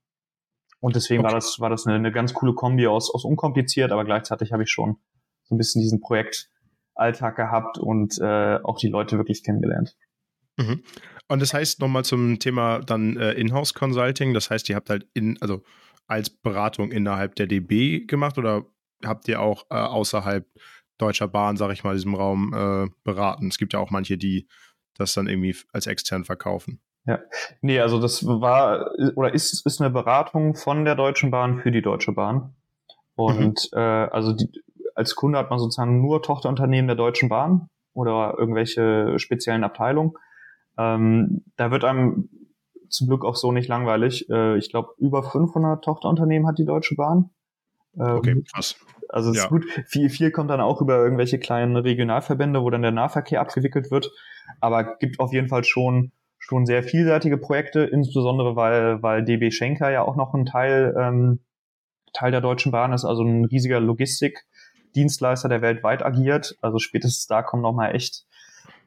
Und deswegen okay. war das, war das eine, eine ganz coole Kombi aus, aus unkompliziert, aber gleichzeitig habe ich schon so ein bisschen diesen Projektalltag gehabt und äh, auch die Leute wirklich kennengelernt. Mhm. Und das heißt nochmal zum Thema dann äh, Inhouse Consulting, das heißt, ihr habt halt in, also als Beratung innerhalb der DB gemacht oder habt ihr auch äh, außerhalb Deutscher Bahn, sag ich mal, diesem Raum äh, beraten? Es gibt ja auch manche, die das dann irgendwie als extern verkaufen. Ja, nee, also das war oder ist, ist eine Beratung von der Deutschen Bahn für die Deutsche Bahn. Und mhm. äh, also die, als Kunde hat man sozusagen nur Tochterunternehmen der Deutschen Bahn oder irgendwelche speziellen Abteilungen. Ähm, da wird einem zum Glück auch so nicht langweilig. Äh, ich glaube, über 500 Tochterunternehmen hat die Deutsche Bahn. Ähm, okay, krass. Also es ja. ist gut. Viel, viel kommt dann auch über irgendwelche kleinen Regionalverbände, wo dann der Nahverkehr abgewickelt wird. Aber gibt auf jeden Fall schon schon sehr vielseitige Projekte, insbesondere weil, weil DB Schenker ja auch noch ein Teil, ähm, Teil der Deutschen Bahn ist, also ein riesiger Logistikdienstleister, der weltweit agiert. Also spätestens da kommt nochmal echt,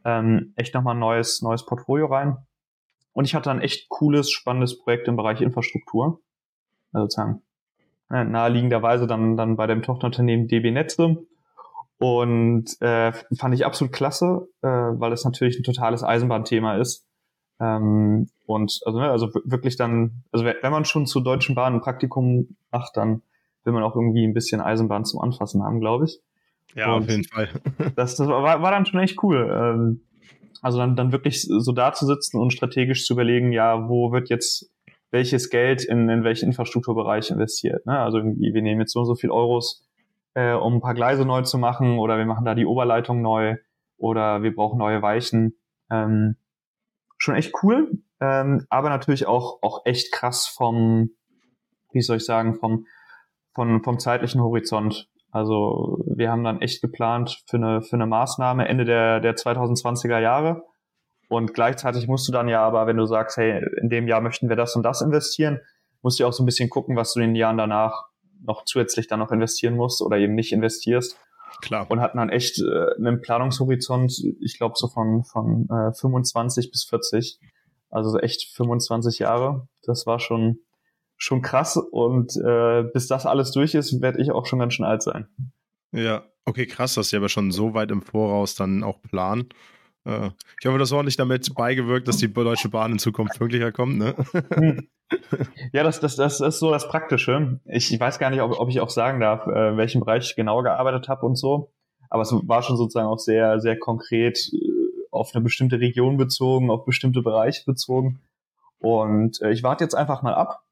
ähm, echt nochmal ein neues, neues Portfolio rein. Und ich hatte ein echt cooles, spannendes Projekt im Bereich Infrastruktur. Also sozusagen äh, naheliegenderweise dann, dann bei dem Tochterunternehmen DB Netze. Und äh, fand ich absolut klasse, äh, weil es natürlich ein totales Eisenbahnthema ist. Ähm, und also, ne, also wirklich dann, also wenn man schon zur Deutschen Bahn ein Praktikum macht, dann, will man auch irgendwie ein bisschen Eisenbahn zum Anfassen haben, glaube ich. Ja, Und auf jeden Fall. *laughs* das, das war, war dann schon echt cool. Ähm, also dann, dann wirklich so da zu sitzen und strategisch zu überlegen, ja, wo wird jetzt welches Geld in, in welchen Infrastrukturbereich investiert. Ne? Also irgendwie, wir nehmen jetzt so und so viel Euros, äh, um ein paar Gleise neu zu machen oder wir machen da die Oberleitung neu oder wir brauchen neue Weichen. Ähm, schon echt cool, ähm, aber natürlich auch, auch echt krass vom, wie soll ich sagen, vom, vom, vom zeitlichen Horizont. Also wir haben dann echt geplant für eine, für eine Maßnahme Ende der, der 2020er Jahre. Und gleichzeitig musst du dann ja aber, wenn du sagst, hey, in dem Jahr möchten wir das und das investieren, musst du auch so ein bisschen gucken, was du in den Jahren danach noch zusätzlich dann noch investieren musst oder eben nicht investierst. Klar. Und hatten dann echt äh, einen Planungshorizont, ich glaube so von, von äh, 25 bis 40. Also so echt 25 Jahre. Das war schon, schon krass. Und äh, bis das alles durch ist, werde ich auch schon ganz schön alt sein. Ja, okay, krass, dass sie aber schon so weit im Voraus dann auch planen. Äh, ich hoffe, das war nicht damit beigewirkt, dass die Deutsche Bahn in Zukunft pünktlicher kommt, ne? Hm. Ja, das, das, das ist so das Praktische. Ich weiß gar nicht, ob, ob ich auch sagen darf, äh, in welchem Bereich ich genau gearbeitet habe und so. Aber es war schon sozusagen auch sehr, sehr konkret äh, auf eine bestimmte Region bezogen, auf bestimmte Bereiche bezogen. Und äh, ich warte jetzt einfach mal ab.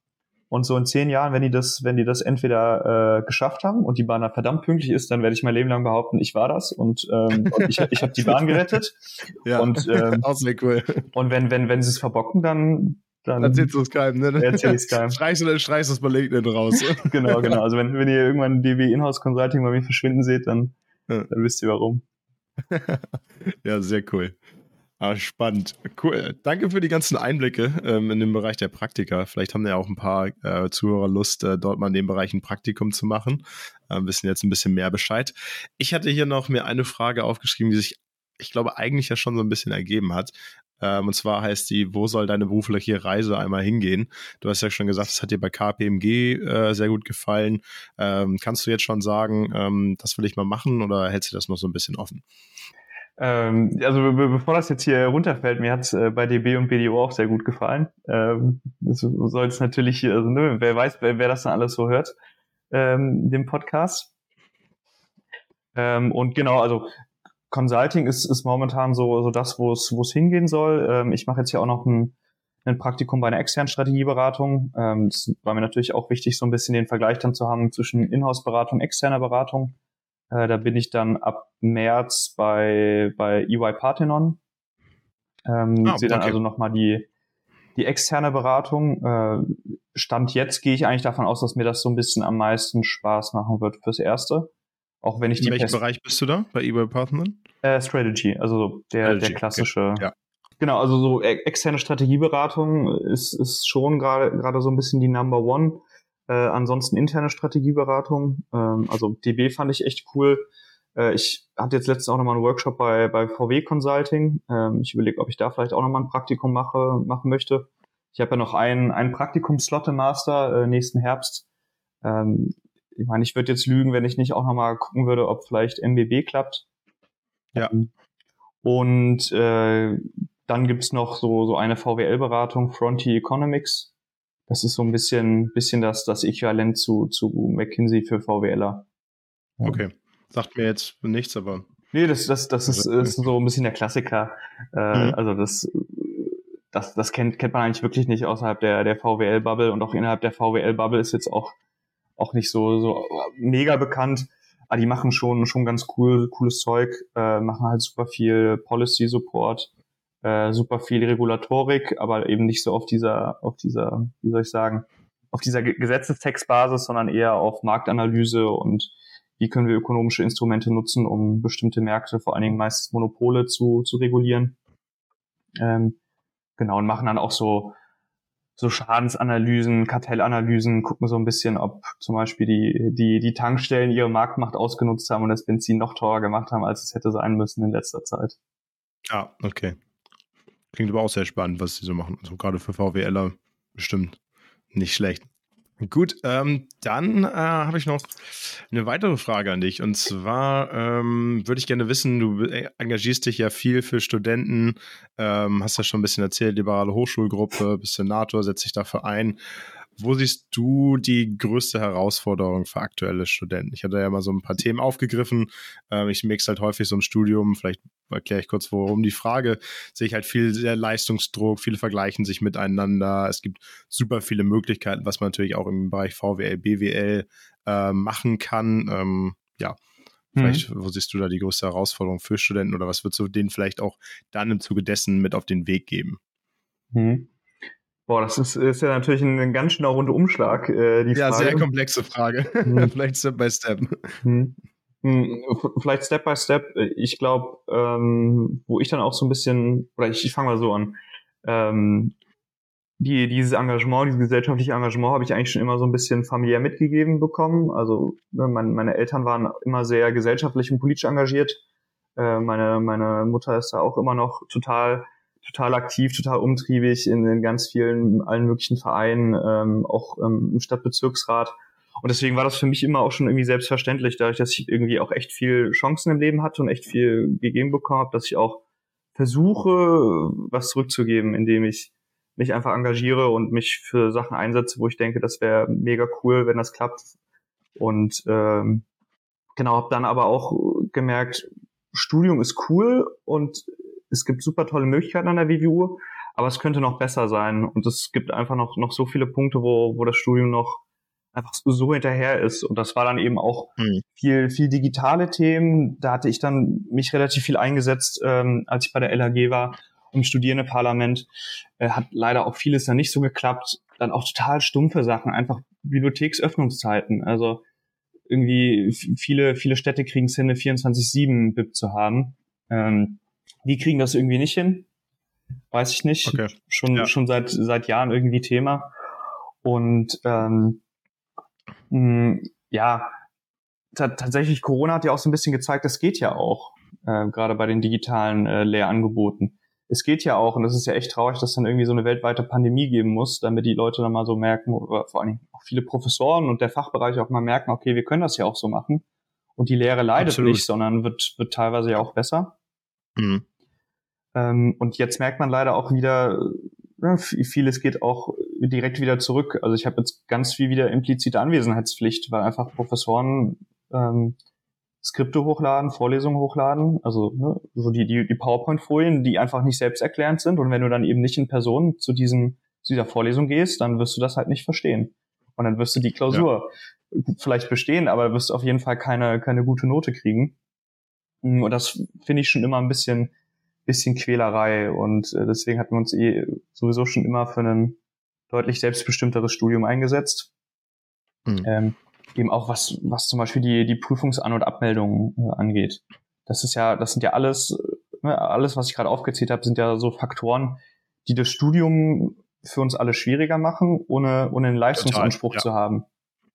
Und so in zehn Jahren, wenn die das, wenn die das entweder äh, geschafft haben und die Bahn dann verdammt pünktlich ist, dann werde ich mein Leben lang behaupten, ich war das und, ähm, und ich, ich habe die Bahn gerettet. *laughs* Ja, und, ähm, *laughs* auch sehr cool. Und wenn, wenn, wenn sie es verbocken, dann, dann erzählst du es keinem, ne? Ich es keinem. Streichst du, streichst du es bei LinkedIn raus. *laughs* genau, genau. Also wenn, wenn ihr irgendwann DB Inhouse Consulting bei mir verschwinden seht, dann, ja. dann wisst ihr warum. ja, sehr cool. Ah, spannend. Cool. Danke für die ganzen Einblicke ähm, in den Bereich der Praktika. Vielleicht haben ja auch ein paar äh, Zuhörer Lust, äh, dort mal in dem Bereich ein Praktikum zu machen. Äh, wissen jetzt ein bisschen mehr Bescheid. Ich hatte hier noch mir eine Frage aufgeschrieben, die sich, ich glaube, eigentlich ja schon so ein bisschen ergeben hat. Ähm, und zwar heißt die, wo soll deine berufliche Reise einmal hingehen? Du hast ja schon gesagt, es hat dir bei KPMG äh, sehr gut gefallen. Ähm, kannst du jetzt schon sagen, ähm, das will ich mal machen oder hältst du das noch so ein bisschen offen? Ähm, also be bevor das jetzt hier runterfällt, mir hat äh, bei DB und BDO auch sehr gut gefallen. Ähm, das soll es natürlich, also ne, wer weiß, wer, wer das dann alles so hört, ähm, dem Podcast. Ähm, und genau, also Consulting ist, ist momentan so, so das, wo es wo es hingehen soll. Ähm, ich mache jetzt hier auch noch ein, ein Praktikum bei einer externen Strategieberatung. Ähm, das war mir natürlich auch wichtig, so ein bisschen den Vergleich dann zu haben zwischen Inhouse-Beratung, externer Beratung. Äh, da bin ich dann ab März bei, bei EY Parthenon. Ähm, ah, sehe dann okay. also nochmal die, die externe Beratung. Äh, Stand jetzt gehe ich eigentlich davon aus, dass mir das so ein bisschen am meisten Spaß machen wird fürs Erste. Auch wenn ich In die welchem Pers Bereich bist du da bei EY Parthenon? Äh, Strategy, also der, Strategy. der klassische. Okay. Ja. Genau, also so e-, externe Strategieberatung ist, ist schon gerade gerade so ein bisschen die Number One. Äh, ansonsten interne Strategieberatung. Ähm, also DB fand ich echt cool. Äh, ich hatte jetzt letztens auch nochmal einen Workshop bei, bei VW Consulting. Ähm, ich überlege, ob ich da vielleicht auch nochmal ein Praktikum mache, machen möchte. Ich habe ja noch einen, einen Praktikum-Slot im Master äh, nächsten Herbst. Ähm, ich meine, ich würde jetzt lügen, wenn ich nicht auch nochmal gucken würde, ob vielleicht MBB klappt. Ja. Ähm, und äh, dann gibt's noch so, so eine VWL-Beratung, Frontier Economics. Das ist so ein bisschen, bisschen das, das Äquivalent zu, zu McKinsey für VWLer. Ja. Okay. Sagt mir jetzt nichts, aber. Nee, das, das, das ist, ist so ein bisschen der Klassiker. Äh, mhm. Also das, das, das kennt, kennt man eigentlich wirklich nicht außerhalb der, der VWL-Bubble und auch innerhalb der VWL-Bubble ist jetzt auch, auch nicht so, so mega bekannt. Aber die machen schon, schon ganz cool, cooles Zeug, äh, machen halt super viel Policy Support, äh, super viel Regulatorik, aber eben nicht so auf dieser, auf dieser, wie soll ich sagen, auf dieser Gesetzestextbasis, sondern eher auf Marktanalyse und wie können wir ökonomische Instrumente nutzen, um bestimmte Märkte, vor allen Dingen meist Monopole zu, zu regulieren. Ähm, genau, und machen dann auch so, so Schadensanalysen, Kartellanalysen, gucken so ein bisschen, ob zum Beispiel die, die, die Tankstellen ihre Marktmacht ausgenutzt haben und das Benzin noch teurer gemacht haben, als es hätte sein müssen in letzter Zeit. Ah, okay. Klingt aber auch sehr spannend, was sie so machen. Also gerade für VWLer bestimmt nicht schlecht. Gut, ähm, dann äh, habe ich noch eine weitere Frage an dich. Und zwar ähm, würde ich gerne wissen, du engagierst dich ja viel für Studenten, ähm, hast ja schon ein bisschen erzählt, liberale Hochschulgruppe, bist Senator, setzt dich dafür ein. Wo siehst du die größte Herausforderung für aktuelle Studenten? Ich hatte ja mal so ein paar Themen aufgegriffen. Ähm, ich mixe halt häufig so ein Studium. Vielleicht erkläre ich kurz, worum die Frage. Sehe ich halt viel sehr Leistungsdruck. Viele vergleichen sich miteinander. Es gibt super viele Möglichkeiten, was man natürlich auch im Bereich VWL, BWL äh, machen kann. Ähm, ja, Vielleicht, mhm. wo siehst du da die größte Herausforderung für Studenten oder was würdest du denen vielleicht auch dann im Zuge dessen mit auf den Weg geben? Mhm. Boah, das ist, ist ja natürlich ein, ein ganz schöner runder Umschlag. Äh, die ja, Frage. sehr komplexe Frage. Mhm. *laughs* Vielleicht Step by Step. Mhm. mhm. Vielleicht Step by Step. Ich glaube, ähm, wo ich dann auch so ein bisschen, oder ich, ich fange mal so an. Ähm, die, dieses Engagement, dieses gesellschaftliche Engagement habe ich eigentlich schon immer so ein bisschen familiär mitgegeben bekommen. Also ne, mein, meine Eltern waren immer sehr gesellschaftlich und politisch engagiert. Äh, meine, meine Mutter ist da auch immer noch total, total aktiv, total umtriebig in, in ganz vielen, allen möglichen Vereinen, ähm, auch ähm, im Stadtbezirksrat. Und deswegen war das für mich immer auch schon irgendwie selbstverständlich, dadurch, dass ich irgendwie auch echt viel Chancen im Leben hatte und echt viel gegeben bekommen habe, dass ich auch versuche, was zurückzugeben, indem ich mich einfach engagiere und mich für Sachen einsetze, wo ich denke, das wäre mega cool, wenn das klappt. Und ähm, genau, habe dann aber auch gemerkt, Studium ist cool und es gibt super tolle Möglichkeiten an der WWU, aber es könnte noch besser sein. Und es gibt einfach noch, noch so viele Punkte, wo, wo das Studium noch einfach so hinterher ist. Und das war dann eben auch mhm. viel, viel digitale Themen. Da hatte ich dann mich relativ viel eingesetzt, ähm, als ich bei der LHG war im Studierendeparlament. Äh, hat leider auch vieles dann nicht so geklappt. Dann auch total stumpfe Sachen, einfach Bibliotheksöffnungszeiten. Also irgendwie viele, viele Städte kriegen es hin, eine 24-7 BIP zu haben. Ähm, die kriegen das irgendwie nicht hin. Weiß ich nicht. Okay. Schon, ja. schon seit, seit Jahren irgendwie Thema. Und ähm, mh, ja, tatsächlich Corona hat ja auch so ein bisschen gezeigt, das geht ja auch, äh, gerade bei den digitalen äh, Lehrangeboten es geht ja auch, und das ist ja echt traurig, dass dann irgendwie so eine weltweite Pandemie geben muss, damit die Leute dann mal so merken, oder vor allem auch viele Professoren und der Fachbereich auch mal merken, okay, wir können das ja auch so machen. Und die Lehre leidet Absolut. nicht, sondern wird, wird teilweise ja auch besser. Mhm. Ähm, und jetzt merkt man leider auch wieder, ja, vieles geht auch direkt wieder zurück. Also ich habe jetzt ganz viel wieder implizite Anwesenheitspflicht, weil einfach Professoren ähm, Skripte hochladen, Vorlesungen hochladen, also ne, so die, die, die PowerPoint-Folien, die einfach nicht selbsterklärend sind. Und wenn du dann eben nicht in Person zu, diesem, zu dieser Vorlesung gehst, dann wirst du das halt nicht verstehen. Und dann wirst du die Klausur ja. vielleicht bestehen, aber wirst auf jeden Fall keine, keine gute Note kriegen. Und das finde ich schon immer ein bisschen, bisschen Quälerei. Und äh, deswegen hatten wir uns eh sowieso schon immer für ein deutlich selbstbestimmteres Studium eingesetzt. Mhm. Ähm, eben auch was, was zum Beispiel die, die Prüfungsan- und Abmeldungen äh, angeht. Das ist ja, das sind ja alles, ne, alles, was ich gerade aufgezählt habe, sind ja so Faktoren, die das Studium für uns alle schwieriger machen, ohne, ohne einen Leistungsanspruch Total, ja. zu haben.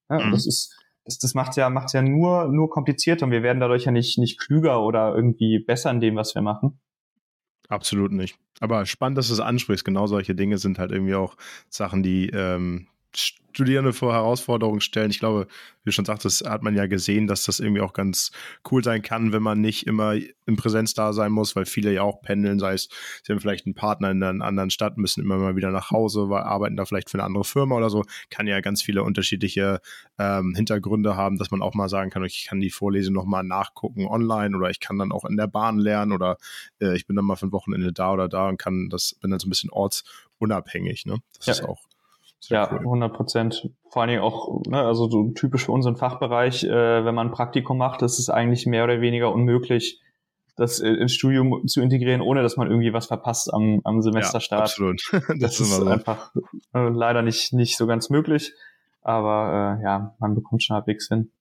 Ja, mhm. Das ist, das, das macht ja, macht ja nur, nur komplizierter und wir werden dadurch ja nicht, nicht klüger oder irgendwie besser in dem, was wir machen. Absolut nicht. Aber spannend, dass du es ansprichst. Genau solche Dinge sind halt irgendwie auch Sachen, die, ähm, Studierende vor Herausforderungen stellen. Ich glaube, wie du schon sagtest, hat man ja gesehen, dass das irgendwie auch ganz cool sein kann, wenn man nicht immer in Präsenz da sein muss, weil viele ja auch pendeln, sei es, sie haben vielleicht einen Partner in einer anderen Stadt, müssen immer mal wieder nach Hause, weil arbeiten da vielleicht für eine andere Firma oder so. Kann ja ganz viele unterschiedliche ähm, Hintergründe haben, dass man auch mal sagen kann, ich kann die Vorlesung nochmal nachgucken online oder ich kann dann auch in der Bahn lernen oder äh, ich bin dann mal für ein Wochenende da oder da und kann das, bin dann so ein bisschen ortsunabhängig. Ne? Das ja. ist auch sehr ja, cool. 100 Prozent. Vor allen Dingen auch, ne, also so typisch für unseren Fachbereich, äh, wenn man ein Praktikum macht, ist es eigentlich mehr oder weniger unmöglich, das äh, ins Studium zu integrieren, ohne dass man irgendwie was verpasst am, am Semesterstart. Ja, absolut. *laughs* das, das ist so. einfach äh, leider nicht, nicht so ganz möglich. Aber äh, ja, man bekommt schon halbwegs hin.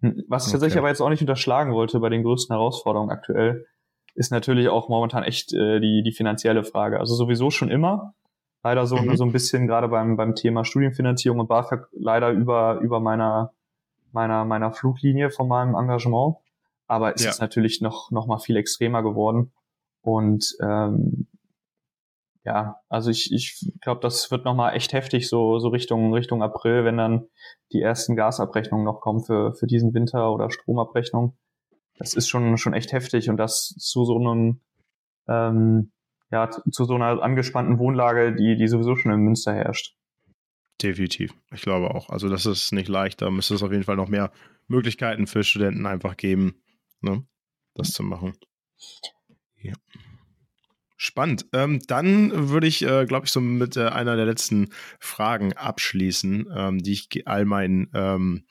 Hm, was ich okay. tatsächlich aber jetzt auch nicht unterschlagen wollte bei den größten Herausforderungen aktuell, ist natürlich auch momentan echt äh, die, die finanzielle Frage. Also sowieso schon immer, leider so, mhm. so ein bisschen gerade beim, beim Thema Studienfinanzierung und BAföG leider über, über meiner, meiner, meiner Fluglinie von meinem Engagement. Aber es ja. ist natürlich noch, noch mal viel extremer geworden. Und ähm, ja, also ich, ich glaube, das wird noch mal echt heftig, so, so Richtung, Richtung April, wenn dann die ersten Gasabrechnungen noch kommen für, für diesen Winter oder Stromabrechnung. Das ist schon, schon echt heftig und das zu so einem ähm, ja, zu so einer angespannten Wohnlage, die, die sowieso schon in Münster herrscht. Definitiv. Ich glaube auch. Also das ist nicht leicht. Da müsste es auf jeden Fall noch mehr Möglichkeiten für Studenten einfach geben, ne, das zu machen. Ja. Spannend. Ähm, dann würde ich, äh, glaube ich, so mit äh, einer der letzten Fragen abschließen, ähm, die ich all meinen ähm,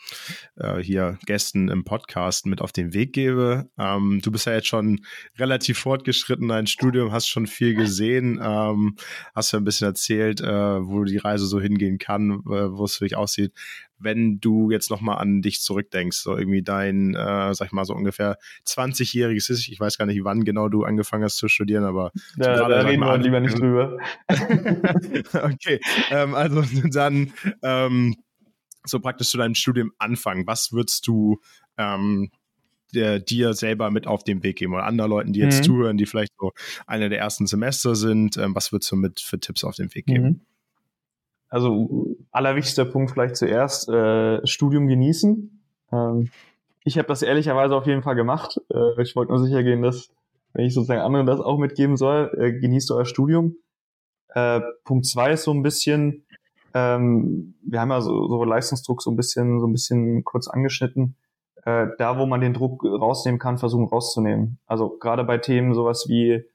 äh, hier Gästen im Podcast mit auf den Weg gebe. Ähm, du bist ja jetzt schon relativ fortgeschritten, dein Studium, hast schon viel gesehen, ähm, hast ja ein bisschen erzählt, äh, wo die Reise so hingehen kann, äh, wo es für dich aussieht wenn du jetzt nochmal an dich zurückdenkst, so irgendwie dein, äh, sag ich mal, so ungefähr 20-jähriges ist, ich weiß gar nicht, wann genau du angefangen hast zu studieren, aber ja, so da reden wir lieber nicht drüber. *laughs* okay, ähm, also *laughs* dann ähm, so praktisch zu deinem Studium anfangen. Was würdest du ähm, der, dir selber mit auf den Weg geben oder anderen Leuten, die jetzt mhm. zuhören, die vielleicht so eine der ersten Semester sind? Ähm, was würdest du mit für Tipps auf den Weg geben? Mhm also allerwichtigster Punkt vielleicht zuerst, äh, Studium genießen. Ähm, ich habe das ehrlicherweise auf jeden Fall gemacht. Äh, ich wollte nur sicher gehen, dass, wenn ich sozusagen anderen das auch mitgeben soll, äh, genießt euer Studium. Äh, Punkt zwei ist so ein bisschen, ähm, wir haben ja so, so Leistungsdruck so ein bisschen, so ein bisschen kurz angeschnitten. Äh, da, wo man den Druck rausnehmen kann, versuchen rauszunehmen. Also gerade bei Themen sowas wie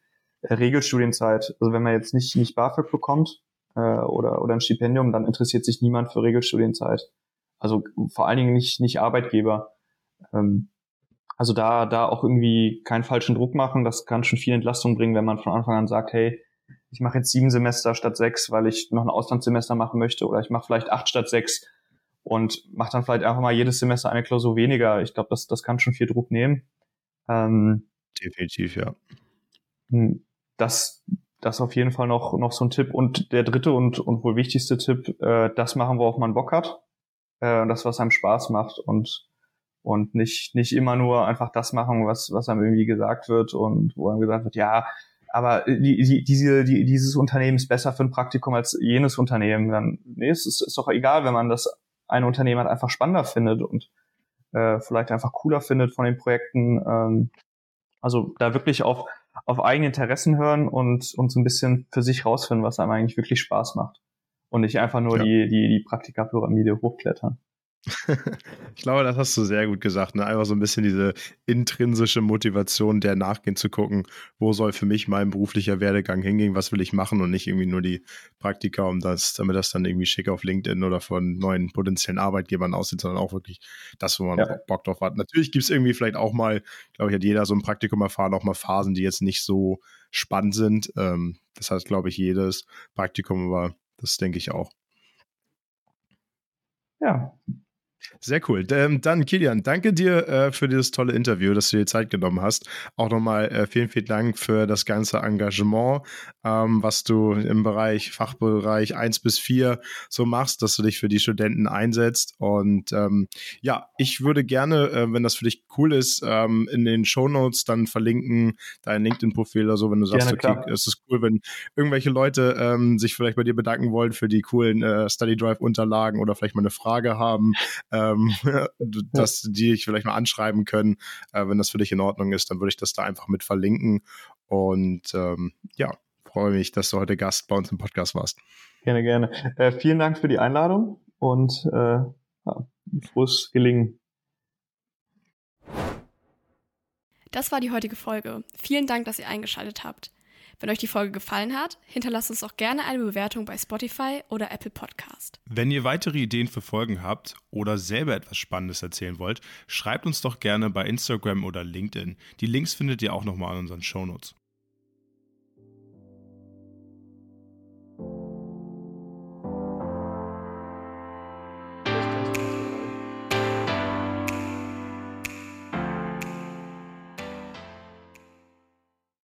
äh, Regelstudienzeit. Also wenn man jetzt nicht, nicht BAföG bekommt, äh, oder, oder ein Stipendium, dann interessiert sich niemand für Regelstudienzeit. Also vor allen Dingen nicht, nicht Arbeitgeber. Ähm, also da, da auch irgendwie keinen falschen Druck machen. Das kann schon viel Entlastung bringen, wenn man von Anfang an sagt, hey, ich mache jetzt sieben Semester statt sechs, weil ich noch ein Auslandssemester machen möchte, oder ich mache vielleicht acht statt sechs und mache dann vielleicht einfach mal jedes Semester eine Klausur weniger. Ich glaube, das, das kann schon viel Druck nehmen. Ähm, Definitiv, ja. Hm, das, das auf jeden Fall noch, noch so ein Tipp. Und der dritte und, und wohl wichtigste Tipp, äh, das machen, worauf man Bock hat. Äh, das, was einem Spaß macht und, und nicht, nicht immer nur einfach das machen, was, was einem irgendwie gesagt wird und wo einem gesagt wird, ja, aber die, die, diese, die, dieses Unternehmen ist besser für ein Praktikum als jenes Unternehmen. Dann, nee, es ist, ist doch egal, wenn man das eine Unternehmen halt einfach spannender findet und äh, vielleicht einfach cooler findet von den Projekten. Ähm, also da wirklich auf, auf eigene Interessen hören und, und so ein bisschen für sich rausfinden, was einem eigentlich wirklich Spaß macht. Und nicht einfach nur ja. die, die, die Praktika-Pyramide hochklettern. Ich glaube, das hast du sehr gut gesagt. Ne? Einfach so ein bisschen diese intrinsische Motivation, der nachgehen zu gucken, wo soll für mich mein beruflicher Werdegang hingehen, was will ich machen und nicht irgendwie nur die Praktika, um das, damit das dann irgendwie schick auf LinkedIn oder von neuen potenziellen Arbeitgebern aussieht, sondern auch wirklich das, wo man ja. Bock drauf hat. Natürlich gibt es irgendwie vielleicht auch mal, glaube ich, hat jeder so ein Praktikum erfahren, auch mal Phasen, die jetzt nicht so spannend sind. Ähm, das heißt, glaube ich, jedes Praktikum war, das denke ich auch. Ja, sehr cool. Ähm, dann, Kilian, danke dir äh, für dieses tolle Interview, dass du dir Zeit genommen hast. Auch nochmal äh, vielen, vielen Dank für das ganze Engagement, ähm, was du im Bereich, Fachbereich 1 bis 4 so machst, dass du dich für die Studenten einsetzt. Und ähm, ja, ich würde gerne, äh, wenn das für dich cool ist, in den Show Notes dann verlinken, dein LinkedIn-Profil oder so, wenn du sagst, gerne, okay, es ist cool, wenn irgendwelche Leute sich vielleicht bei dir bedanken wollen für die coolen Study Drive-Unterlagen oder vielleicht mal eine Frage haben ähm, *laughs* dass die dich vielleicht mal anschreiben können. Äh, wenn das für dich in Ordnung ist, dann würde ich das da einfach mit verlinken. Und ähm, ja, freue mich, dass du heute Gast bei uns im Podcast warst. Gerne, gerne. Äh, vielen Dank für die Einladung und äh, ja, frohes Gelingen. Das war die heutige Folge. Vielen Dank, dass ihr eingeschaltet habt. Wenn euch die Folge gefallen hat, hinterlasst uns auch gerne eine Bewertung bei Spotify oder Apple Podcast. Wenn ihr weitere Ideen für Folgen habt oder selber etwas Spannendes erzählen wollt, schreibt uns doch gerne bei Instagram oder LinkedIn. Die Links findet ihr auch nochmal in unseren Shownotes.